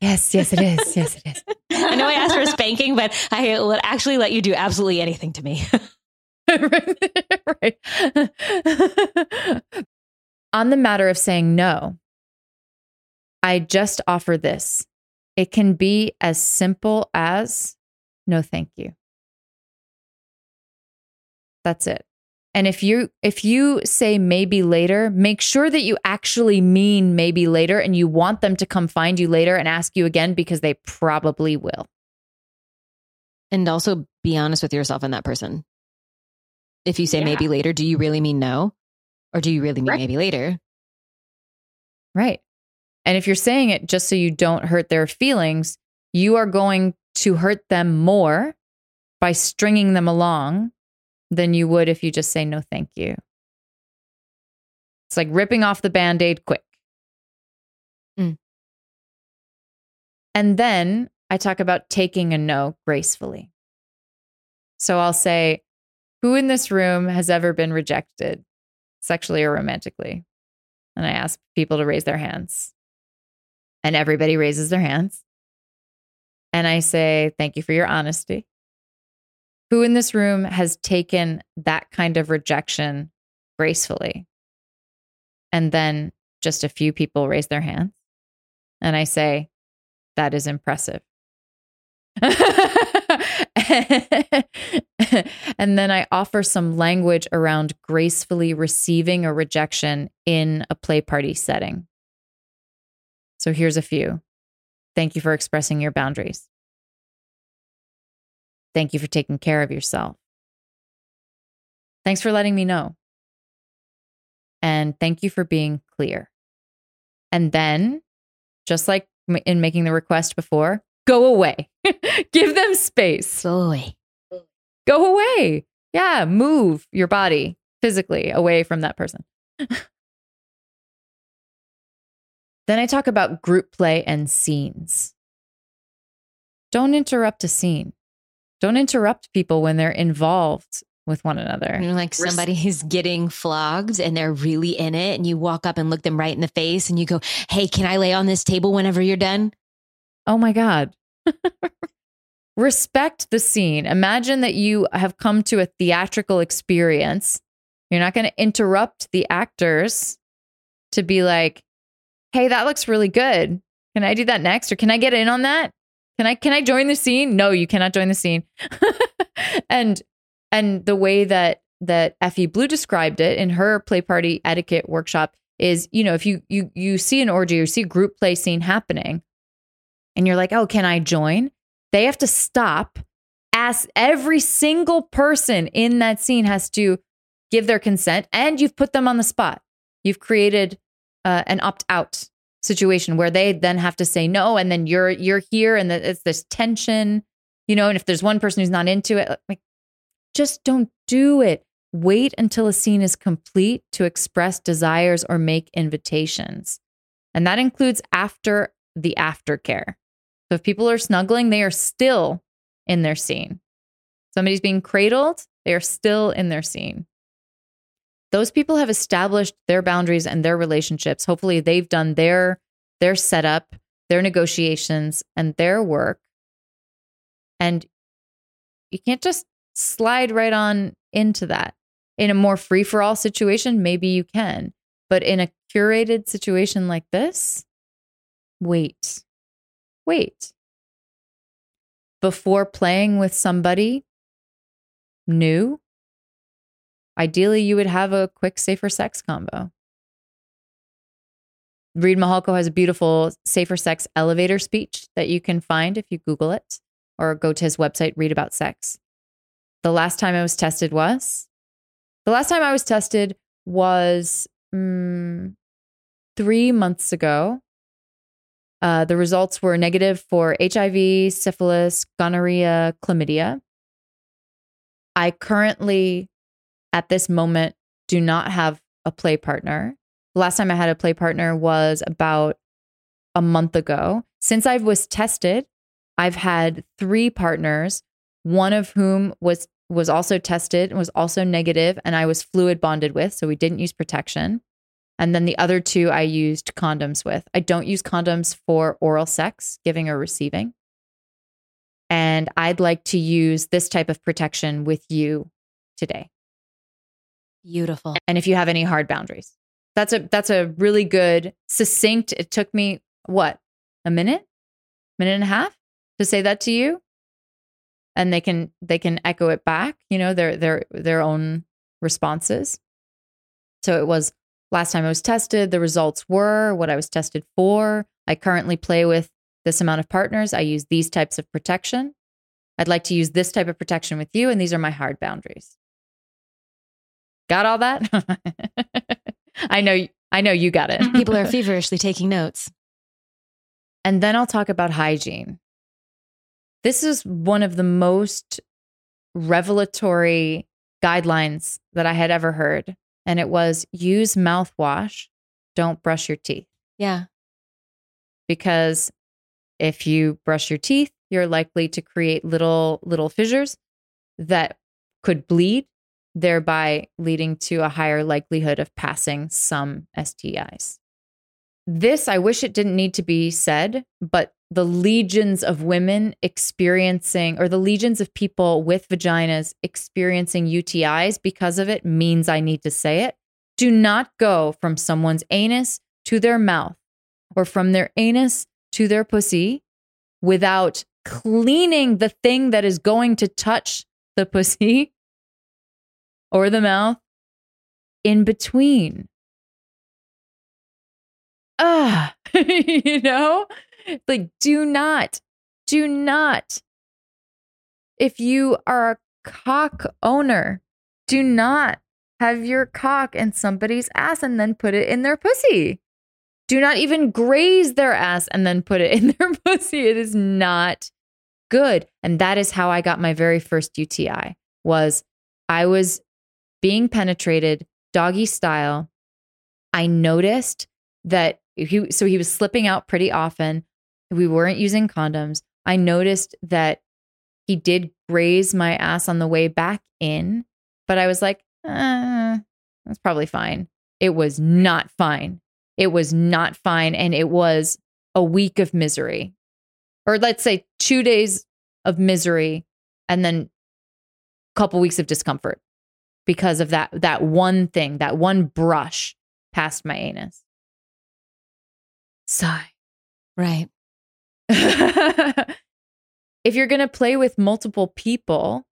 Speaker 2: yes, yes, it is. Yes, it is.
Speaker 1: I know I asked for a spanking, but I will actually let you do absolutely anything to me.
Speaker 2: right. On the matter of saying no, I just offer this. It can be as simple as no, thank you. That's it. And if you if you say maybe later, make sure that you actually mean maybe later and you want them to come find you later and ask you again because they probably will.
Speaker 1: and also be honest with yourself and that person. If you say
Speaker 3: Yeah.
Speaker 1: maybe later, do you really mean no? Or do you really mean
Speaker 3: Right.
Speaker 1: maybe later?
Speaker 2: Right. And if you're saying it just so you don't hurt their feelings, you are going to hurt them more by stringing them along than you would if you just say no thank you. It's like ripping off the band-aid quick.
Speaker 1: Mm.
Speaker 2: And then I talk about taking a no gracefully. So I'll say, Who in this room has ever been rejected sexually or romantically? And I ask people to raise their hands. And everybody raises their hands. And I say, Thank you for your honesty. Who in this room has taken that kind of rejection gracefully? And then just a few people raise their hands. And I say, That is impressive. and then I offer some language around gracefully receiving a rejection in a play party setting. So here's a few. Thank you for expressing your boundaries. Thank you for taking care of yourself. Thanks for letting me know. And thank you for being clear. And then, just like in making the request before, go away. Give them space.
Speaker 1: Go away.
Speaker 2: Go away. Yeah, move your body physically away from that person. then I talk about group play and scenes. Don't interrupt a scene. Don't interrupt people when they're involved with one another.
Speaker 1: You know, like somebody who's getting flogged and they're really in it, and you walk up and look them right in the face and you go, Hey, can I lay on this table whenever you're done?
Speaker 2: Oh my God. Respect the scene. Imagine that you have come to a theatrical experience. You're not going to interrupt the actors to be like, "Hey, that looks really good. Can I do that next or can I get in on that? Can I can I join the scene?" No, you cannot join the scene. and and the way that that Effie Blue described it in her play party etiquette workshop is, you know, if you you you see an orgy or see a group play scene happening, and you're like, oh, can I join? They have to stop. Ask every single person in that scene has to give their consent, and you've put them on the spot. You've created uh, an opt out situation where they then have to say no, and then you're you're here, and it's this tension, you know. And if there's one person who's not into it, like just don't do it. Wait until a scene is complete to express desires or make invitations. And that includes after the aftercare. So if people are snuggling, they are still in their scene. Somebody's being cradled, they are still in their scene. Those people have established their boundaries and their relationships. Hopefully they've done their their setup, their negotiations and their work. And you can't just slide right on into that. In a more free for all situation, maybe you can. But in a curated situation like this, wait wait. Before playing with somebody new, ideally you would have a quick, safer sex combo. Reid Mihalko has a beautiful safer sex elevator speech that you can find if you Google it or go to his website, Reid About Sex. The last time I was tested was the last time I was tested was mm, three months ago uh, the results were negative for HIV, syphilis, gonorrhea, chlamydia. I currently, at this moment, do not have a play partner. Last time I had a play partner was about a month ago. Since I was tested, I've had three partners, one of whom was was also tested and was also negative, and I was fluid bonded with, so we didn't use protection. And then the other two I used condoms with. I don't use condoms for oral sex, giving or receiving. And I'd like to use this type of protection with you today.
Speaker 1: Beautiful.
Speaker 2: And if you have any hard boundaries. That's a that's a really good succinct. It took me what? A minute? Minute and a half to say that to you? And they can they can echo it back, you know, their their their own responses. So it was Last time I was tested, the results were what I was tested for. I currently play with this amount of partners. I use these types of protection. I'd like to use this type of protection with you, and these are my hard boundaries. Got all that? I know I know you got it.
Speaker 1: People are feverishly taking notes.
Speaker 2: And then I'll talk about hygiene. This is one of the most revelatory guidelines that I had ever heard and it was use mouthwash, don't brush your teeth.
Speaker 1: Yeah.
Speaker 2: Because if you brush your teeth, you're likely to create little little fissures that could bleed thereby leading to a higher likelihood of passing some STIs. This, I wish it didn't need to be said, but the legions of women experiencing, or the legions of people with vaginas experiencing UTIs because of it means I need to say it. Do not go from someone's anus to their mouth or from their anus to their pussy without cleaning the thing that is going to touch the pussy or the mouth in between. Ah, you know, like do not, do not. If you are a cock owner, do not have your cock in somebody's ass and then put it in their pussy. Do not even graze their ass and then put it in their pussy. It is not good. And that is how I got my very first UTI was I was being penetrated doggy style. I noticed that he so he was slipping out pretty often. We weren't using condoms. I noticed that he did graze my ass on the way back in, but I was like, uh, that's probably fine. It was not fine. It was not fine. And it was a week of misery, or let's say two days of misery, and then a couple weeks of discomfort because of that that one thing, that one brush past my anus. Sigh.
Speaker 1: Right.
Speaker 2: if you're going to play with multiple people,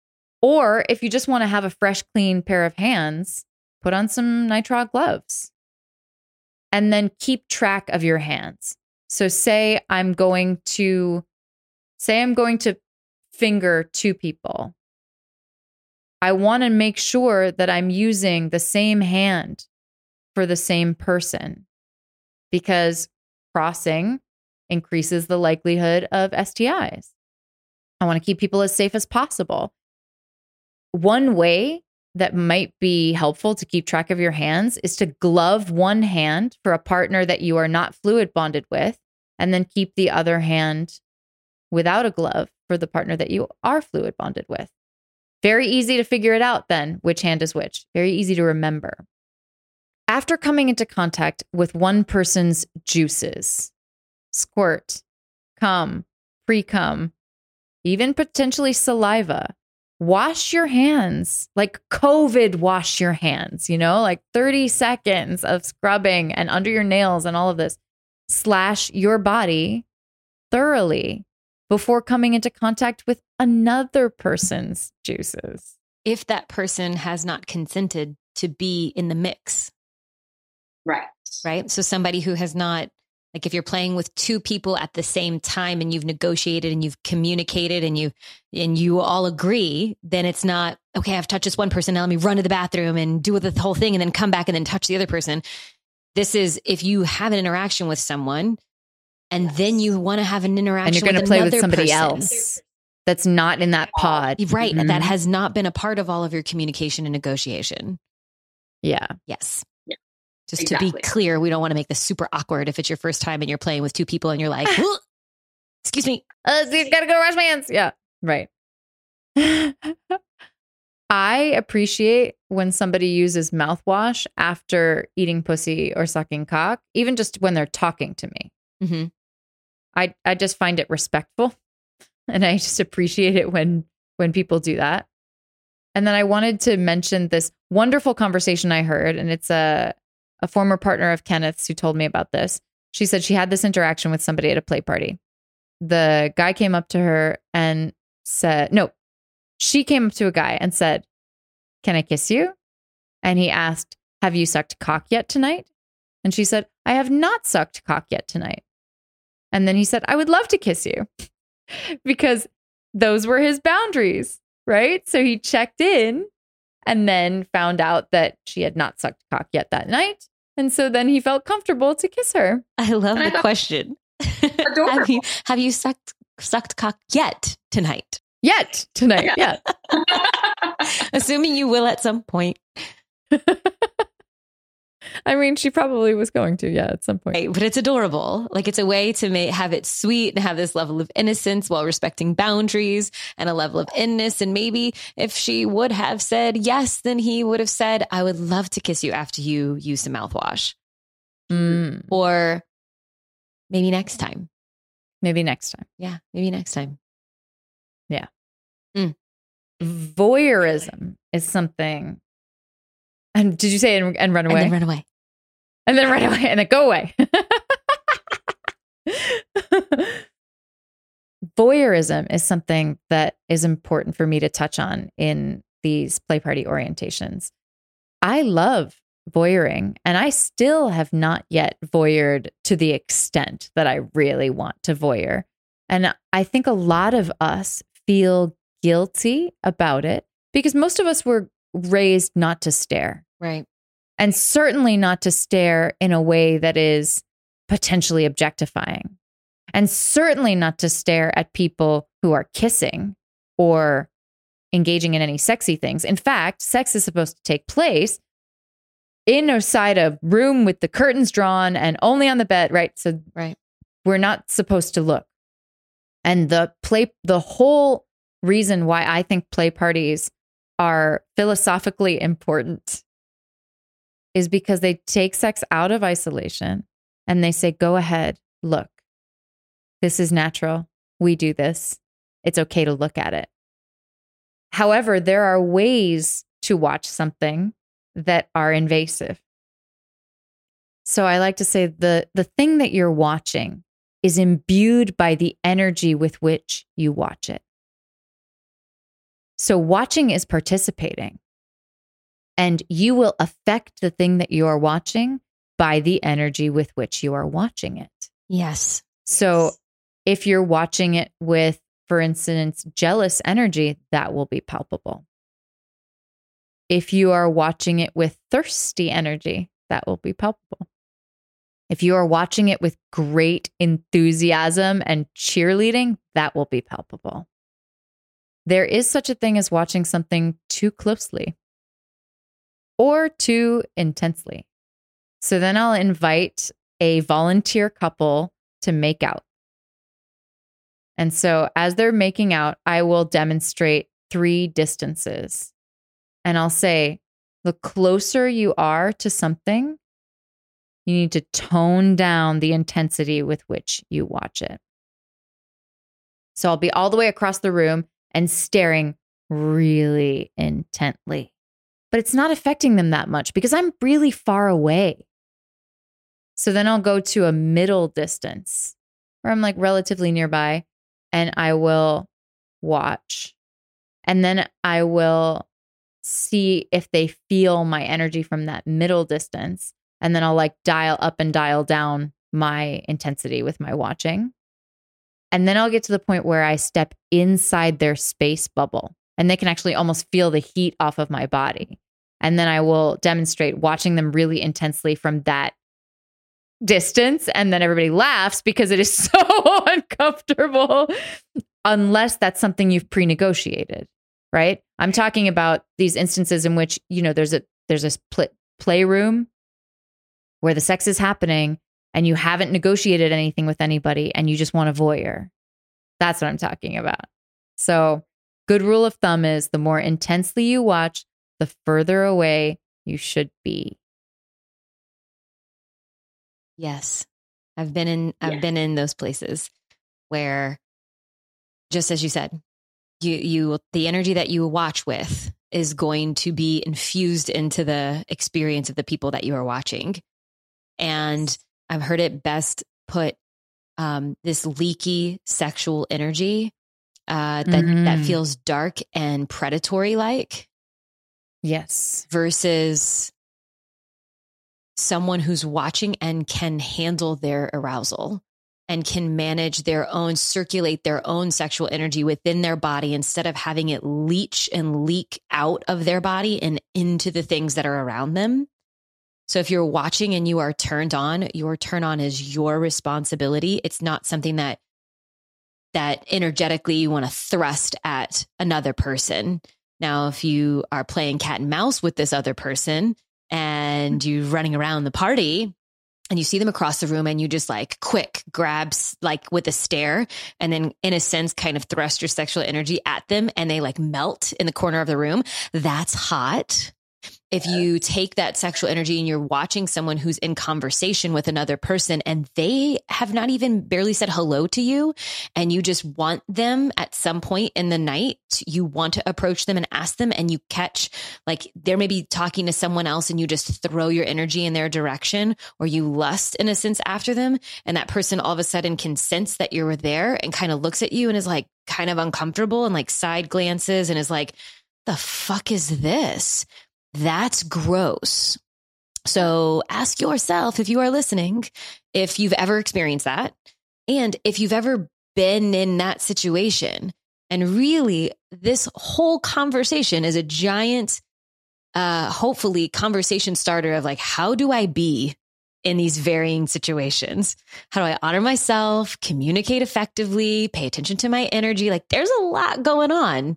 Speaker 2: or if you just want to have a fresh, clean pair of hands, put on some nitrile gloves and then keep track of your hands. So, say I'm going to, say I'm going to finger two people. I want to make sure that I'm using the same hand for the same person because crossing increases the likelihood of STIs. I want to keep people as safe as possible. One way that might be helpful to keep track of your hands is to glove one hand for a partner that you are not fluid bonded with, and then keep the other hand without a glove for the partner that you are fluid bonded with. Very easy to figure it out then, which hand is which. Very easy to remember. After coming into contact with one person's juices, squirt, cum, pre cum, even potentially saliva, wash your hands like COVID wash your hands, you know, like 30 seconds of scrubbing and under your nails and all of this. Slash your body thoroughly before coming into contact with another person's juices.
Speaker 1: If that person has not consented to be in the mix.
Speaker 3: Right.
Speaker 1: Right. So somebody who has not, like if you're playing with two people at the same time and you've negotiated and you've communicated and you, and you all agree, then it's not, okay, I've touched this one person. Now let me run to the bathroom and do the whole thing and then come back and then touch the other person. This is if you have an interaction with someone and yes. then you want to have an interaction
Speaker 2: and you're going
Speaker 1: to
Speaker 2: play with
Speaker 1: person.
Speaker 2: somebody else that's not in that pod
Speaker 1: right mm-hmm. that has not been a part of all of your communication and negotiation
Speaker 2: yeah
Speaker 1: yes
Speaker 3: yeah.
Speaker 1: just exactly. to be clear we don't want to make this super awkward if it's your first time and you're playing with two people and you're like excuse me
Speaker 2: uh, gotta go wash my hands yeah right I appreciate when somebody uses mouthwash after eating pussy or sucking cock, even just when they're talking to me.
Speaker 1: Mm-hmm.
Speaker 2: I I just find it respectful, and I just appreciate it when when people do that. And then I wanted to mention this wonderful conversation I heard, and it's a a former partner of Kenneth's who told me about this. She said she had this interaction with somebody at a play party. The guy came up to her and said, "No, she came up to a guy and said, "Can I kiss you?" And he asked, "Have you sucked cock yet tonight?" And she said, "I have not sucked cock yet tonight." And then he said, I would love to kiss you because those were his boundaries, right? So he checked in and then found out that she had not sucked cock yet that night. And so then he felt comfortable to kiss her.
Speaker 1: I love the question. have you have you sucked sucked cock yet tonight?
Speaker 2: Yet tonight, yeah.
Speaker 1: Assuming you will at some point.
Speaker 2: I mean, she probably was going to, yeah, at some point.
Speaker 1: Right, but it's adorable. Like it's a way to make, have it sweet and have this level of innocence while respecting boundaries and a level of inness. And maybe if she would have said yes, then he would have said, "I would love to kiss you after you use some mouthwash,"
Speaker 2: Mm,
Speaker 1: or maybe next time.
Speaker 2: maybe next time.
Speaker 1: Yeah, maybe next time. Yeah.
Speaker 2: Voyeurism is something. And did you say and, and run away?
Speaker 1: And run away.
Speaker 2: And then right away and then go away. Voyeurism is something that is important for me to touch on in these play party orientations. I love voyeuring, and I still have not yet voyeured to the extent that I really want to voyeur. And I think a lot of us feel guilty about it because most of us were raised not to stare
Speaker 1: Right.
Speaker 2: And certainly not to stare in a way that is potentially objectifying, and certainly not to stare at people who are kissing or engaging in any sexy things. In fact, sex is supposed to take place in a of room with the curtains drawn and only on the bed, right? So
Speaker 1: Right.
Speaker 2: we're not supposed to look. And the play, the whole reason why I think play parties are philosophically important is because they take sex out of isolation and they say, go ahead, look. This is natural. We do this. It's okay to look at it. However, there are ways to watch something that are invasive. So I like to say the the thing that you're watching is imbued by the energy with which you watch it. So watching is participating. And you will affect the thing that you are watching by the energy with which you are watching it.
Speaker 1: Yes.
Speaker 2: So if you're watching it with, for instance, jealous energy, that will be palpable. If you are watching it with thirsty energy, that will be palpable. If you are watching it with great enthusiasm and cheerleading, that will be palpable. There is such a thing as watching something too closely or too intensely. So then I'll invite a volunteer couple to make out. And so as they're making out, I will demonstrate three distances. And I'll say, the closer you are to something, you need to tone down the intensity with which you watch it. So I'll be all the way across the room and staring really intently. But it's not affecting them that much because I'm really far away. So then I'll go to a middle distance where I'm like relatively nearby and I will watch. And then I will see if they feel my energy from that middle distance. And then I'll like dial up and dial down my intensity with my watching. And then I'll get to the point where I step inside their space bubble and they can actually almost feel the heat off of my body. And then I will demonstrate watching them really intensely from that distance. And then everybody laughs because it is so uncomfortable, unless that's something you've pre negotiated, right? I'm talking about these instances in which, you know, there's a, there's a pl- playroom where the sex is happening and you haven't negotiated anything with anybody and you just want a voyeur. That's what I'm talking about. So, good rule of thumb is the more intensely you watch, the further away you should be.
Speaker 1: Yes. I've been in I've
Speaker 3: Yeah.
Speaker 1: been in those places where just as you said, you you the energy that you watch with is going to be infused into the experience of the people that you are watching. And I've heard it best put um, this leaky sexual energy uh, that that
Speaker 2: Mhm.
Speaker 1: feels dark and predatory like
Speaker 2: Yes.
Speaker 1: versus someone who's watching and can handle their arousal and can manage their own, circulate their own sexual energy within their body instead of having it leach and leak out of their body and into the things that are around them. So if you're watching and you are turned on, your turn on is your responsibility. It's not something that that energetically you want to thrust at another person. Now, if you are playing cat and mouse with this other person and you're running around the party and you see them across the room and you just like quick grabs like with a stare and then in a sense kind of thrust your sexual energy at them and they like melt in the corner of the room that's hot if you take that sexual energy and you're watching someone who's in conversation with another person and they have not even barely said hello to you and you just want them at some point in the night you want to approach them and ask them and you catch like they're maybe talking to someone else and you just throw your energy in their direction or you lust in a sense after them and that person all of a sudden can sense that you're there and kind of looks at you and is like kind of uncomfortable and like side glances and is like the fuck is this that's gross. So ask yourself if you are listening, if you've ever experienced that and if you've ever been in that situation. And really, this whole conversation is a giant, uh, hopefully, conversation starter of like, how do I be in these varying situations? How do I honor myself, communicate effectively, pay attention to my energy? Like there's a lot going on.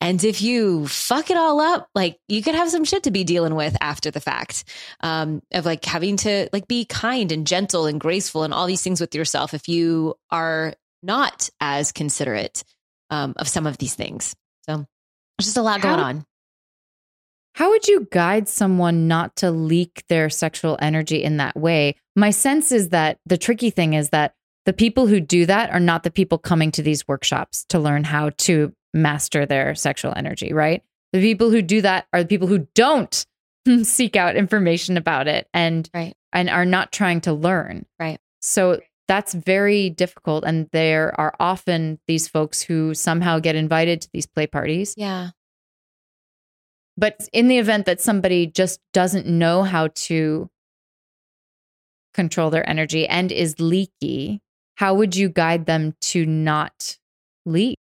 Speaker 1: And if you fuck it all up, like you could have some shit to be dealing with after the fact um, of like having to like be kind and gentle and graceful and all these things with yourself if you are not as considerate um, of some of these things. So there's just a lot going on.
Speaker 2: How would you guide someone not to leak their sexual energy in that way? My sense is that the tricky thing is that the people who do that are not the people coming to these workshops to learn how to master their sexual energy, right? The people who do that are the people who don't seek out information about it and
Speaker 1: right.
Speaker 2: and are not trying to learn.
Speaker 1: Right.
Speaker 2: So that's very difficult and there are often these folks who somehow get invited to these play parties.
Speaker 1: Yeah.
Speaker 2: But in the event that somebody just doesn't know how to control their energy and is leaky, how would you guide them to not leak?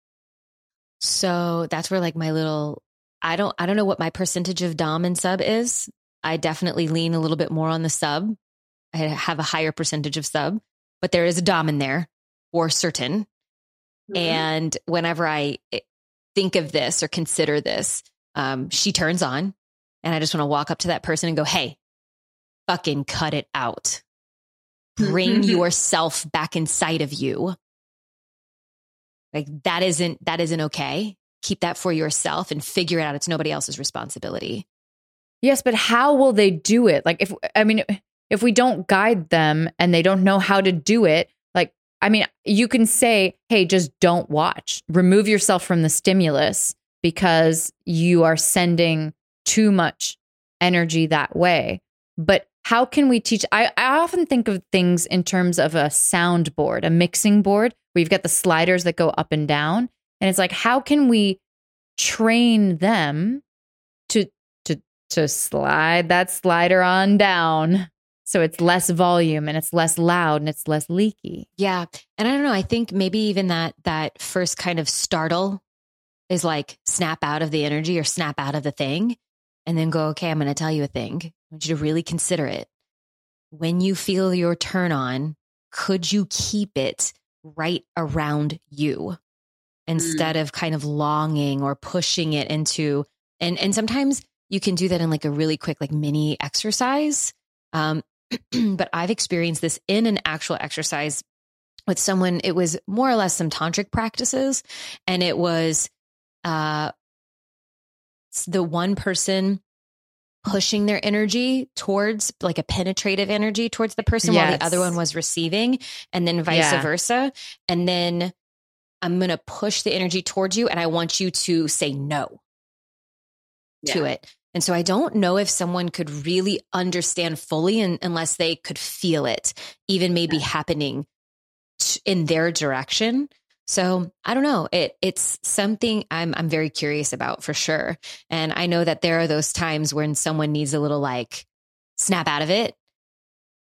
Speaker 1: So that's where like my little I don't I don't know what my percentage of dom and sub is. I definitely lean a little bit more on the sub. I have a higher percentage of sub, but there is a dom in there for certain. Mm-hmm. And whenever I eh, think of this or consider this, um, she turns on and I just want to walk up to that person and go, Hey, fucking cut it out. Bring yourself back inside of you. Like that isn't, that isn't okay. Keep that for yourself and figure it out. It's nobody else's responsibility.
Speaker 2: Yes, but how will they do it? Like if, I mean, if we don't guide them and they don't know how to do it, like, I mean, you can say, Hey, just don't watch, remove yourself from the stimulus because you are sending too much energy that way. But how can we teach? I, I often think of things in terms of a soundboard, a mixing board where you've got the sliders that go up and down. And it's like, how can we train them to to to slide that slider on down so it's less volume and it's less loud and it's less leaky.
Speaker 1: Yeah. And I don't know, I think maybe even that that first kind of startle is like snap out of the energy or snap out of the thing and then go, okay, I'm going to tell you a thing. I want you to really consider it. When you feel your turn on, could you keep it right around you instead mm. of kind of longing or pushing it into, and, and sometimes you can do that in like a really quick, like mini exercise. Um, but I've experienced this in an actual exercise with someone. It was more or less some tantric practices and it was uh, the one person pushing their energy towards like a penetrative energy towards the person yes. while the other one was receiving and then vice yeah. versa and then i'm going to push the energy towards you and i want you to say no yeah. to it and so i don't know if someone could really understand fully and, unless they could feel it even maybe yeah. happening t- in their direction so I don't know. It it's something I'm I'm very curious about for sure. And I know that there are those times when someone needs a little like snap out of it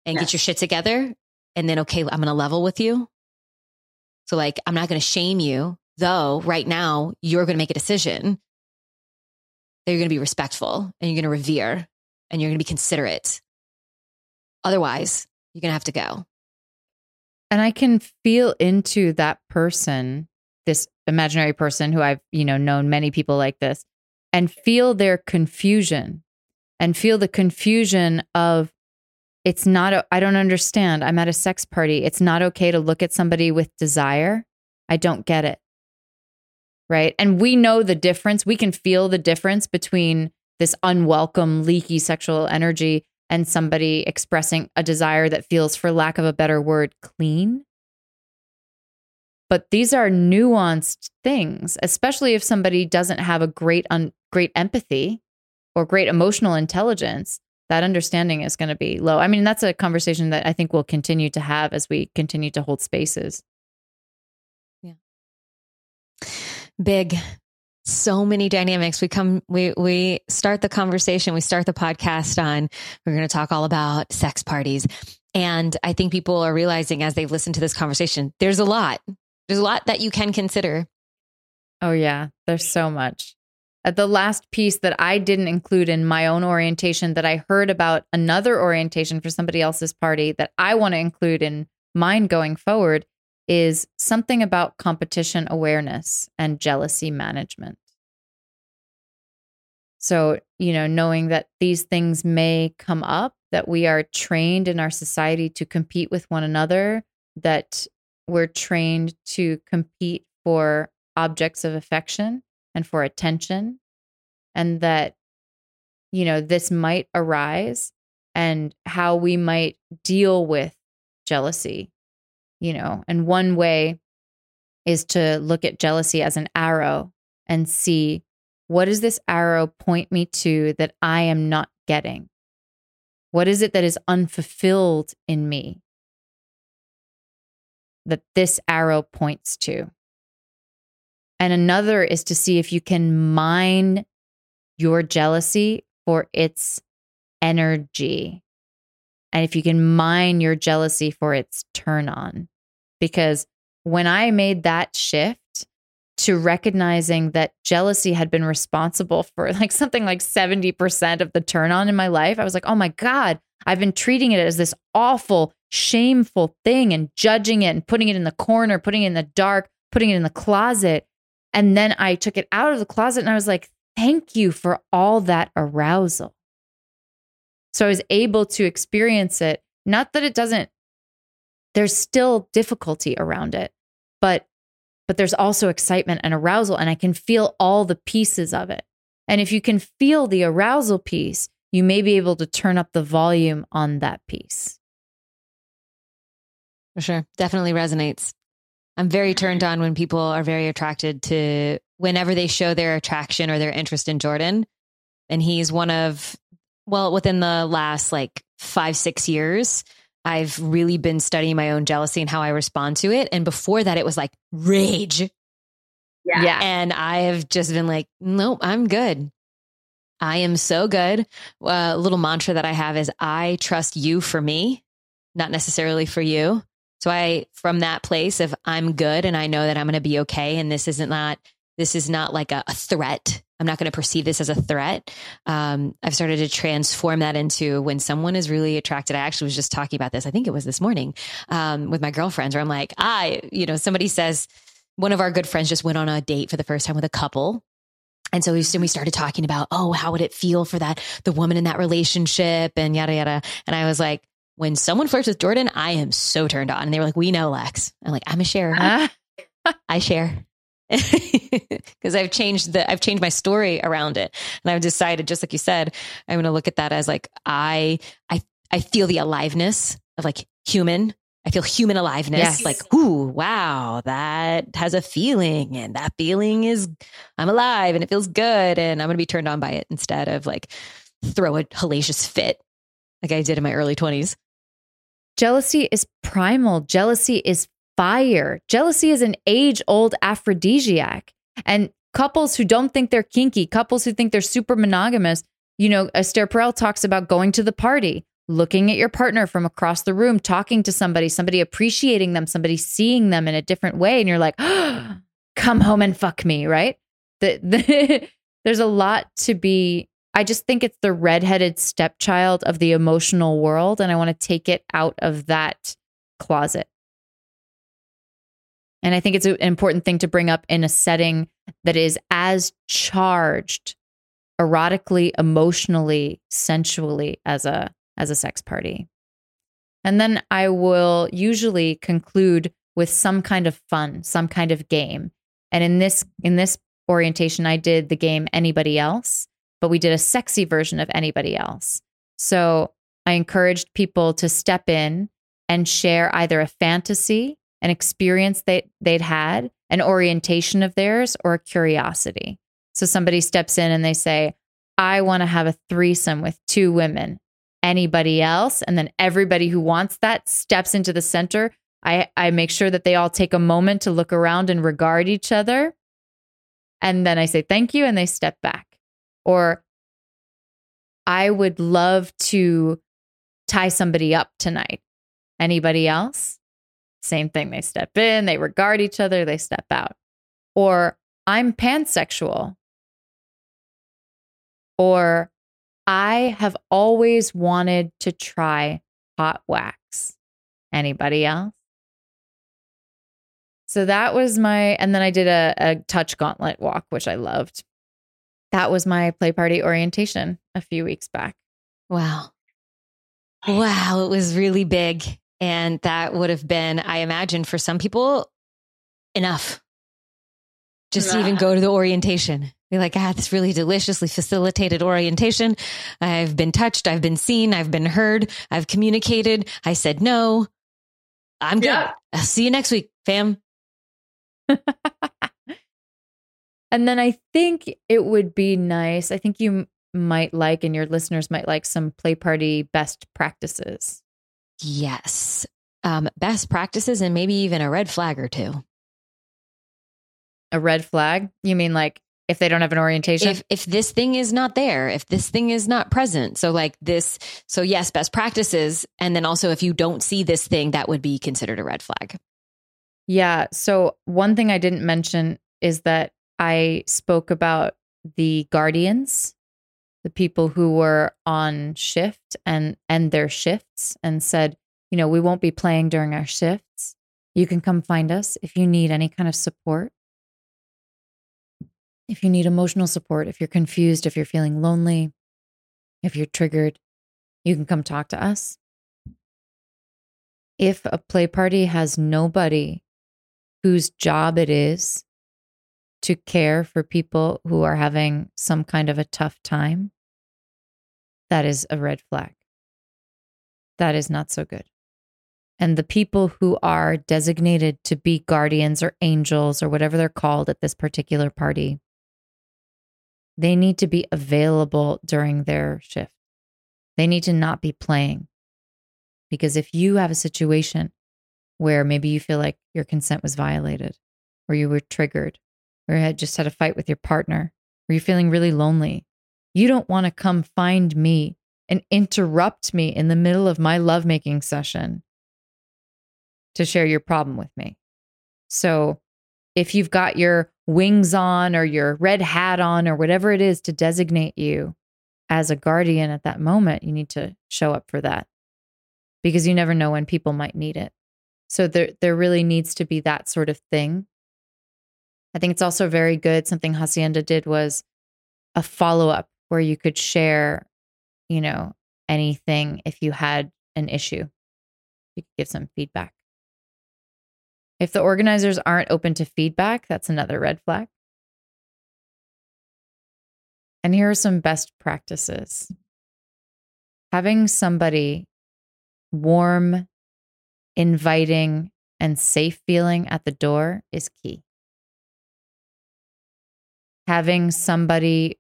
Speaker 1: and get your shit together. And then okay, I'm gonna level with you. So like I'm not gonna shame you, though right now you're gonna make a decision that you're gonna be respectful and you're gonna revere and you're gonna be considerate. Otherwise, you're gonna have to go.
Speaker 2: And I can feel into that person, this imaginary person who I've, you know, known many people like this, and feel their confusion and feel the confusion of it's not I don't understand. I'm at a sex party. It's not okay to look at somebody with desire. I don't get it. Right? And we know the difference. We can feel the difference between this unwelcome leaky sexual energy and somebody expressing a desire that feels for lack of a better word clean. But these are nuanced things, especially if somebody doesn't have a great un- great empathy or great emotional intelligence that understanding is going to be low. I mean, that's a conversation that I think we'll continue to have as we continue to hold spaces.
Speaker 1: Yeah. Big so many dynamics. We come, we, we start the conversation, we start the podcast on, we're going to talk all about sex parties. And I think people are realizing as they've listened to this conversation, there's a lot, there's a lot that you can consider.
Speaker 2: Oh, yeah. There's so much. At the last piece that I didn't include in my own orientation that I heard about another orientation for somebody else's party that I want to include in mine going forward is something about competition awareness and jealousy management. So, you know, knowing that these things may come up, that we are trained in our society to compete with one another, that we're trained to compete for objects of affection and for attention and that you know this might arise and how we might deal with jealousy you know and one way is to look at jealousy as an arrow and see what does this arrow point me to that i am not getting what is it that is unfulfilled in me that this arrow points to and another is to see if you can mine your jealousy for its energy. And if you can mine your jealousy for its turn on. Because when I made that shift to recognizing that jealousy had been responsible for like something like 70% of the turn on in my life, I was like, oh my God, I've been treating it as this awful, shameful thing and judging it and putting it in the corner, putting it in the dark, putting it in the closet. And then I took it out of the closet and I was like, thank you for all that arousal. So I was able to experience it. Not that it doesn't, there's still difficulty around it, but but there's also excitement and arousal and I can feel all the pieces of it. And if you can feel the arousal piece, you may be able to turn up the volume on that piece.
Speaker 1: For sure. Definitely resonates. I'm very turned on when people are very attracted to whenever they show their attraction or their interest in Jordan. And he's one of, well, within the last like five, six years, I've really been studying my own jealousy and how I respond to it. And before that, it was like rage.
Speaker 3: Yeah. yeah.
Speaker 1: And I have just been like, nope, I'm good. I am so good. A uh, little mantra that I have is I trust you for me, not necessarily for you. So I, from that place of I'm good and I know that I'm going to be okay. And this isn't not, this is not like a, a threat. I'm not going to perceive this as a threat. Um, I've started to transform that into when someone is really attracted. I actually was just talking about this. I think it was this morning um, with my girlfriends where I'm like, I, you know, somebody says, one of our good friends just went on a date for the first time with a couple and so we, we started talking about, oh, how would it feel for that, the woman in that relationship and yada, yada. And I was like, when someone flirts with Jordan, I am so turned on. And they were like, we know Lex. I'm like, I'm a sharer. I share. Because I've changed the I've changed my story around it. And I've decided, just like you said, I'm gonna look at that as like I I I feel the aliveness of like human. I feel human aliveness. Yes. Like, ooh, wow, that has a feeling. And that feeling is I'm alive and it feels good. And I'm gonna be turned on by it instead of like throw a hellacious fit like I did in my early 20s.
Speaker 2: Jealousy is primal. Jealousy is fire. Jealousy is an age old aphrodisiac. And couples who don't think they're kinky, couples who think they're super monogamous, you know, Esther Perel talks about going to the party, looking at your partner from across the room, talking to somebody, somebody appreciating them, somebody seeing them in a different way. And you're like, oh, come home and fuck me, right? The, the, there's a lot to be I just think it's the redheaded stepchild of the emotional world. And I want to take it out of that closet. And I think it's an important thing to bring up in a setting that is as charged erotically, emotionally, sensually as a as a sex party. And then I will usually conclude with some kind of fun, some kind of game. And in this in this orientation I did the game anybody else, but we did a sexy version of anybody else. So I encouraged people to step in and share either a fantasy, an experience that they'd had, an orientation of theirs, or a curiosity. So somebody steps in and they say, I want to have a threesome with two women. Anybody else? And then everybody who wants that steps into the center. I, I make sure that they all take a moment to look around and regard each other. And then I say thank you and they step back. Or I would love to tie somebody up tonight. Anybody else? Same thing. They step in, they regard each other, they step out. Or I'm pansexual. Or I have always wanted to try hot wax. Anybody else? So that was my, and then I did a, a touch gauntlet walk, which I loved. That was my play party orientation a few weeks back.
Speaker 1: Wow. Wow. It was really big. And that would have been, I imagine, for some people, enough just to even go to the orientation. Be like, ah, this really deliciously facilitated orientation. I've been touched. I've been seen. I've been heard. I've communicated. I said no. I'm good. Yeah. I'll see you next week, fam.
Speaker 2: and then I think it would be nice. I think you might like, and your listeners might like some play party best practices.
Speaker 1: Yes. Um, best practices and maybe even a red flag or two.
Speaker 2: A red flag? You mean like if they don't have an orientation?
Speaker 1: If if this thing is not there, if this thing is not present. So like this so yes, best practices and then also if you don't see this thing that would be considered a red flag.
Speaker 2: Yeah, so one thing I didn't mention is that I spoke about the guardians the people who were on shift and end their shifts and said, you know, we won't be playing during our shifts. You can come find us if you need any kind of support. If you need emotional support, if you're confused, if you're feeling lonely, if you're triggered, you can come talk to us. If a play party has nobody whose job it is to care for people who are having some kind of a tough time, that is a red flag. That is not so good. And the people who are designated to be guardians or angels or whatever they're called at this particular party, they need to be available during their shift. They need to not be playing. Because if you have a situation where maybe you feel like your consent was violated, or you were triggered, or had just had a fight with your partner, or you're feeling really lonely, you don't want to come find me and interrupt me in the middle of my lovemaking session to share your problem with me. So, if you've got your wings on or your red hat on or whatever it is to designate you as a guardian at that moment, you need to show up for that because you never know when people might need it. So there there really needs to be that sort of thing. I think it's also very good something Hacienda did was a follow-up where you could share, you know, anything if you had an issue. You could give some feedback. If the organizers aren't open to feedback, that's another red flag. And here are some best practices. Having somebody warm, inviting, and safe feeling at the door is key. Having somebody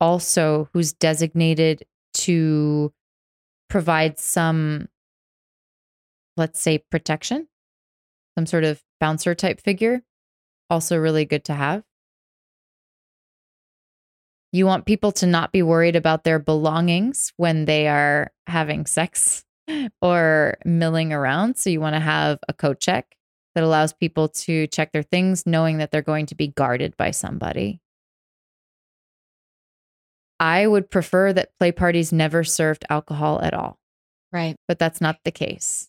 Speaker 2: also who's designated to provide some, let's say, protection, some sort of bouncer type figure. Also, really good to have. You want people to not be worried about their belongings when they are having sex or milling around. So, you want to have a coat check that allows people to check their things, knowing that they're going to be guarded by somebody. I would prefer that play parties never served alcohol at all.
Speaker 1: Right.
Speaker 2: But that's not the case.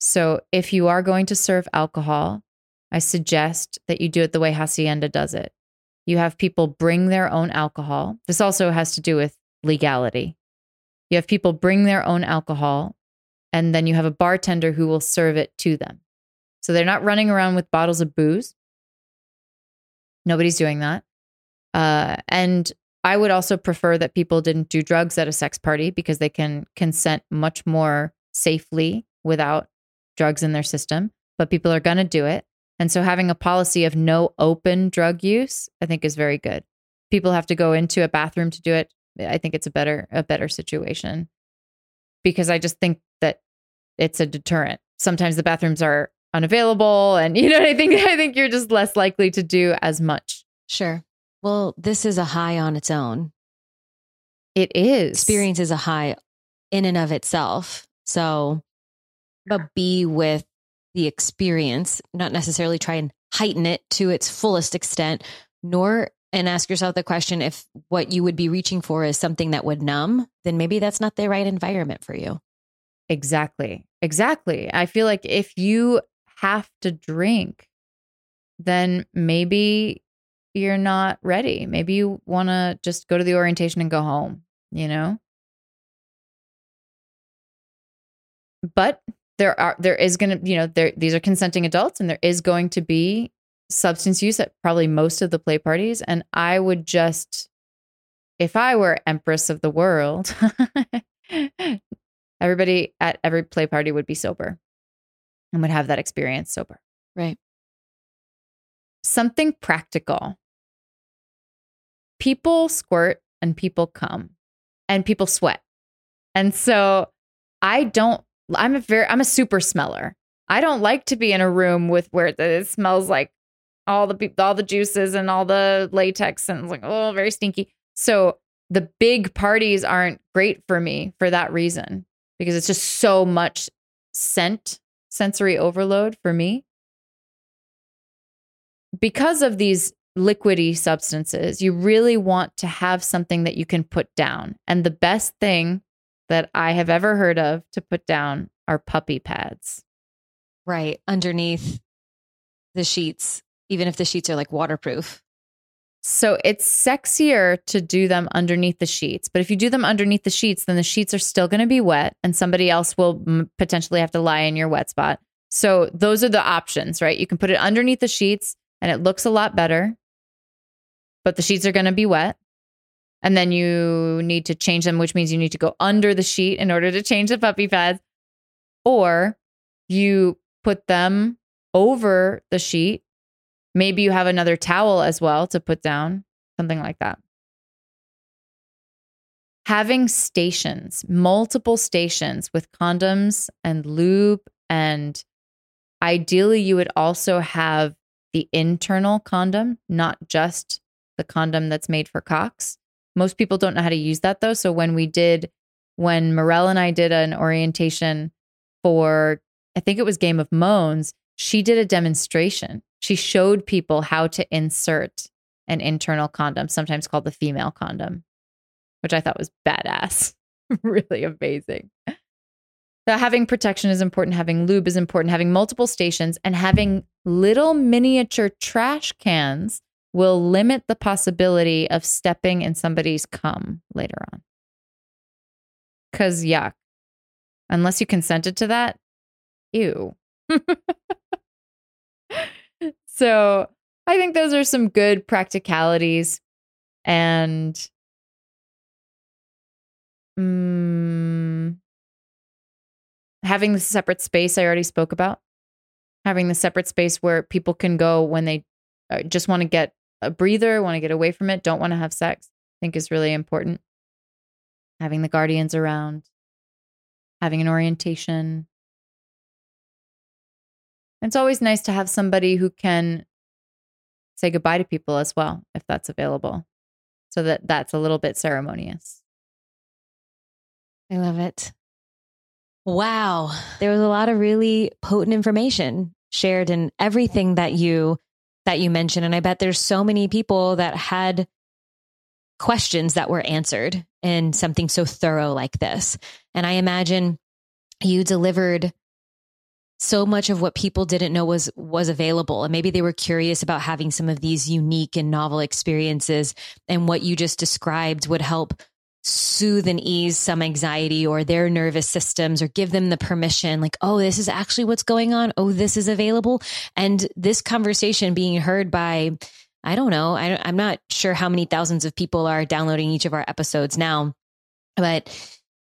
Speaker 2: So if you are going to serve alcohol, I suggest that you do it the way Hacienda does it. You have people bring their own alcohol. This also has to do with legality. You have people bring their own alcohol, and then you have a bartender who will serve it to them. So they're not running around with bottles of booze. Nobody's doing that. Uh, and I would also prefer that people didn't do drugs at a sex party because they can consent much more safely without drugs in their system. But people are going to do it. And so having a policy of no open drug use, I think is very good. People have to go into a bathroom to do it. I think it's a better a better situation. Because I just think that it's a deterrent. Sometimes the bathrooms are unavailable and you know I think I think you're just less likely to do as much.
Speaker 1: Sure. Well, this is a high on its own.
Speaker 2: It is.
Speaker 1: Experience is a high in and of itself. So, but be with the experience, not necessarily try and heighten it to its fullest extent, nor and ask yourself the question if what you would be reaching for is something that would numb, then maybe that's not the right environment for you.
Speaker 2: Exactly. Exactly. I feel like if you have to drink, then maybe you're not ready. Maybe you want to just go to the orientation and go home, you know? But there are there is going to, you know, there these are consenting adults and there is going to be substance use at probably most of the play parties and I would just if I were empress of the world, everybody at every play party would be sober and would have that experience sober.
Speaker 1: Right.
Speaker 2: Something practical. People squirt and people come and people sweat. And so I don't I'm a very I'm a super smeller. I don't like to be in a room with where it smells like all the all the juices and all the latex and it's like oh very stinky. So the big parties aren't great for me for that reason because it's just so much scent sensory overload for me. Because of these liquidy substances, you really want to have something that you can put down. And the best thing that I have ever heard of to put down are puppy pads.
Speaker 1: Right. Underneath the sheets, even if the sheets are like waterproof.
Speaker 2: So it's sexier to do them underneath the sheets. But if you do them underneath the sheets, then the sheets are still going to be wet and somebody else will m- potentially have to lie in your wet spot. So those are the options, right? You can put it underneath the sheets and it looks a lot better, but the sheets are going to be wet and then you need to change them, which means you need to go under the sheet in order to change the puppy pads. Or you put them over the sheet. Maybe you have another towel as well to put down, something like that. Having stations, multiple stations with condoms and lube, and ideally, you would also have the internal condom, not just the condom that's made for cocks. Most people don't know how to use that though. So when we did, when Morel and I did an orientation for, I think it was Game of Moans, she did a demonstration. She showed people how to insert an internal condom, sometimes called the female condom, which I thought was badass. really amazing. So having protection is important, having lube is important, having multiple stations and having little miniature trash cans will limit the possibility of stepping in somebody's cum later on. Because, yuck. Unless you consented to that, ew. so I think those are some good practicalities. And mm, having the separate space I already spoke about. Having the separate space where people can go when they uh, just want to get a breather, want to get away from it, don't want to have sex, I think is really important. Having the guardians around, having an orientation. It's always nice to have somebody who can say goodbye to people as well, if that's available, so that that's a little bit ceremonious.
Speaker 1: I love it. Wow. There was a lot of really potent information shared in everything that you that you mentioned. And I bet there's so many people that had questions that were answered in something so thorough like this. And I imagine you delivered so much of what people didn't know was was available and maybe they were curious about having some of these unique and novel experiences and what you just described would help soothe and ease some anxiety or their nervous systems or give them the permission like oh this is actually what's going on. Oh this is available. And this conversation being heard by i don't know I, i'm not sure how many thousands of people are downloading each of our episodes now but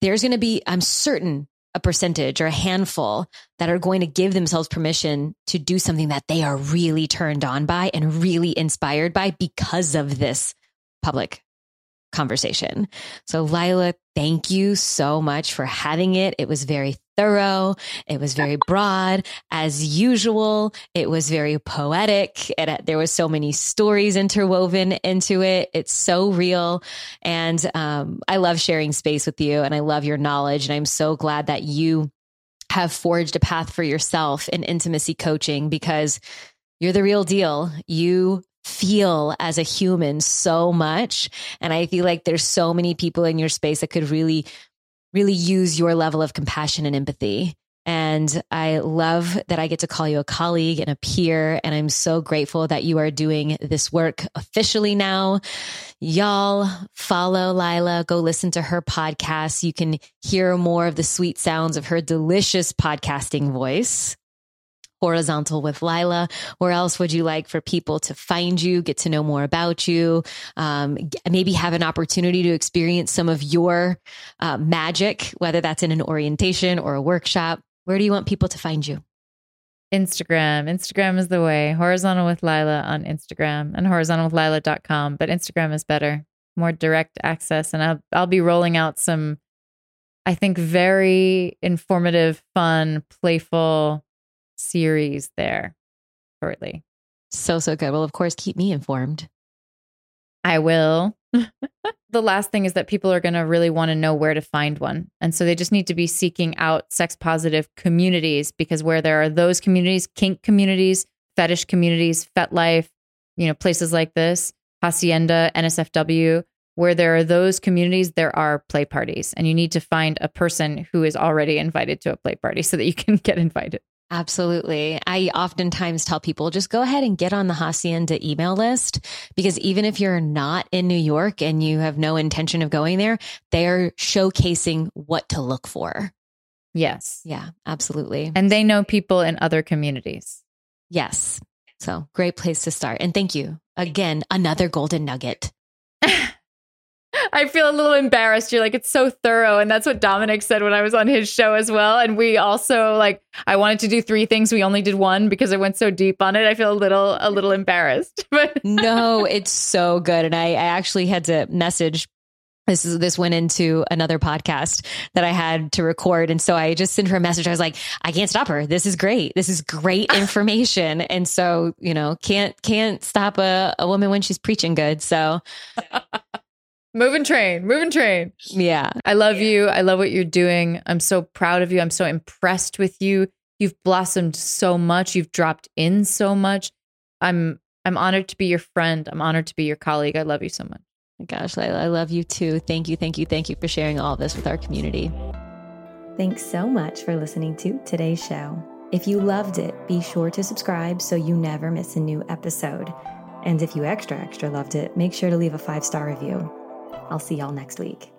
Speaker 1: there's going to be i'm certain a percentage or a handful that are going to give themselves permission to do something that they are really turned on by and really inspired by because of this public conversation. So, Lila, thank you so much for having it. It was very thorough. It was very broad as usual. It was very poetic. It, there was so many stories interwoven into it. It's so real. And um, I love sharing space with you and I love your knowledge. And I'm so glad that you have forged a path for yourself in intimacy coaching because you're the real deal. You feel as a human so much. And I feel like there's so many people in your space that could really, really use your level of compassion and empathy. And I love that I get to call you a colleague and a peer. And I'm so grateful that you are doing this work officially now. Y'all follow Lila, go listen to her podcast. You can hear more of the sweet sounds of her delicious podcasting voice horizontal with Lila. Where else would you like for people to find you, get to know more about you, um, maybe have an opportunity to experience some of your uh, magic, whether that's in an orientation or a workshop? Where do you want people to find you?
Speaker 2: Instagram. Instagram is the way. Horizontal with Lila on Instagram and horizontalwithlila.com. But Instagram is better, more direct access. And I'll, I'll be rolling out some, I think, very informative, fun, playful series there shortly.
Speaker 1: So, so good. Well, of course, keep me informed.
Speaker 2: I will. the last thing is that people are going to really want to know where to find one. And so they just need to be seeking out sex positive communities because where there are those communities, kink communities, fetish communities, FetLife, you know, places like this, Hacienda, NSFW, where there are those communities, there are play parties. And you need to find a person who is already invited to a play party so that you can get invited.
Speaker 1: Absolutely. I oftentimes tell people just go ahead and get on the Hacienda email list because even if you're not in New York and you have no intention of going there, they're showcasing what to look for.
Speaker 2: Yes.
Speaker 1: Yeah, absolutely.
Speaker 2: And they know people in other communities.
Speaker 1: Yes. So great place to start. And thank you again. Another golden nugget.
Speaker 2: I feel a little embarrassed. You're like, it's so thorough. And that's what Dominic said when I was on his show as well. And we also like I wanted to do three things. We only did one because I went so deep on it. I feel a little a little embarrassed. But
Speaker 1: no, it's so good. And I, I actually had to message this is this went into another podcast that I had to record. And so I just sent her a message. I was like, I can't stop her. This is great. This is great information. and so, you know, can't can't stop a, a woman when she's preaching good. So
Speaker 2: Moving train, moving train.
Speaker 1: Yeah.
Speaker 2: I love you. I love what you're doing. I'm so proud of you. I'm so impressed with you. You've blossomed so much. You've dropped in so much. I'm I'm honored to be your friend. I'm honored to be your colleague. I love you so much.
Speaker 1: Gosh, Lila, I love you too. Thank you, thank you, thank you for sharing all this with our community. Thanks so much for listening to today's show. If you loved it, be sure to subscribe so you never miss a new episode. And if you extra, extra loved it, make sure to leave a five star review. I'll see y'all next week.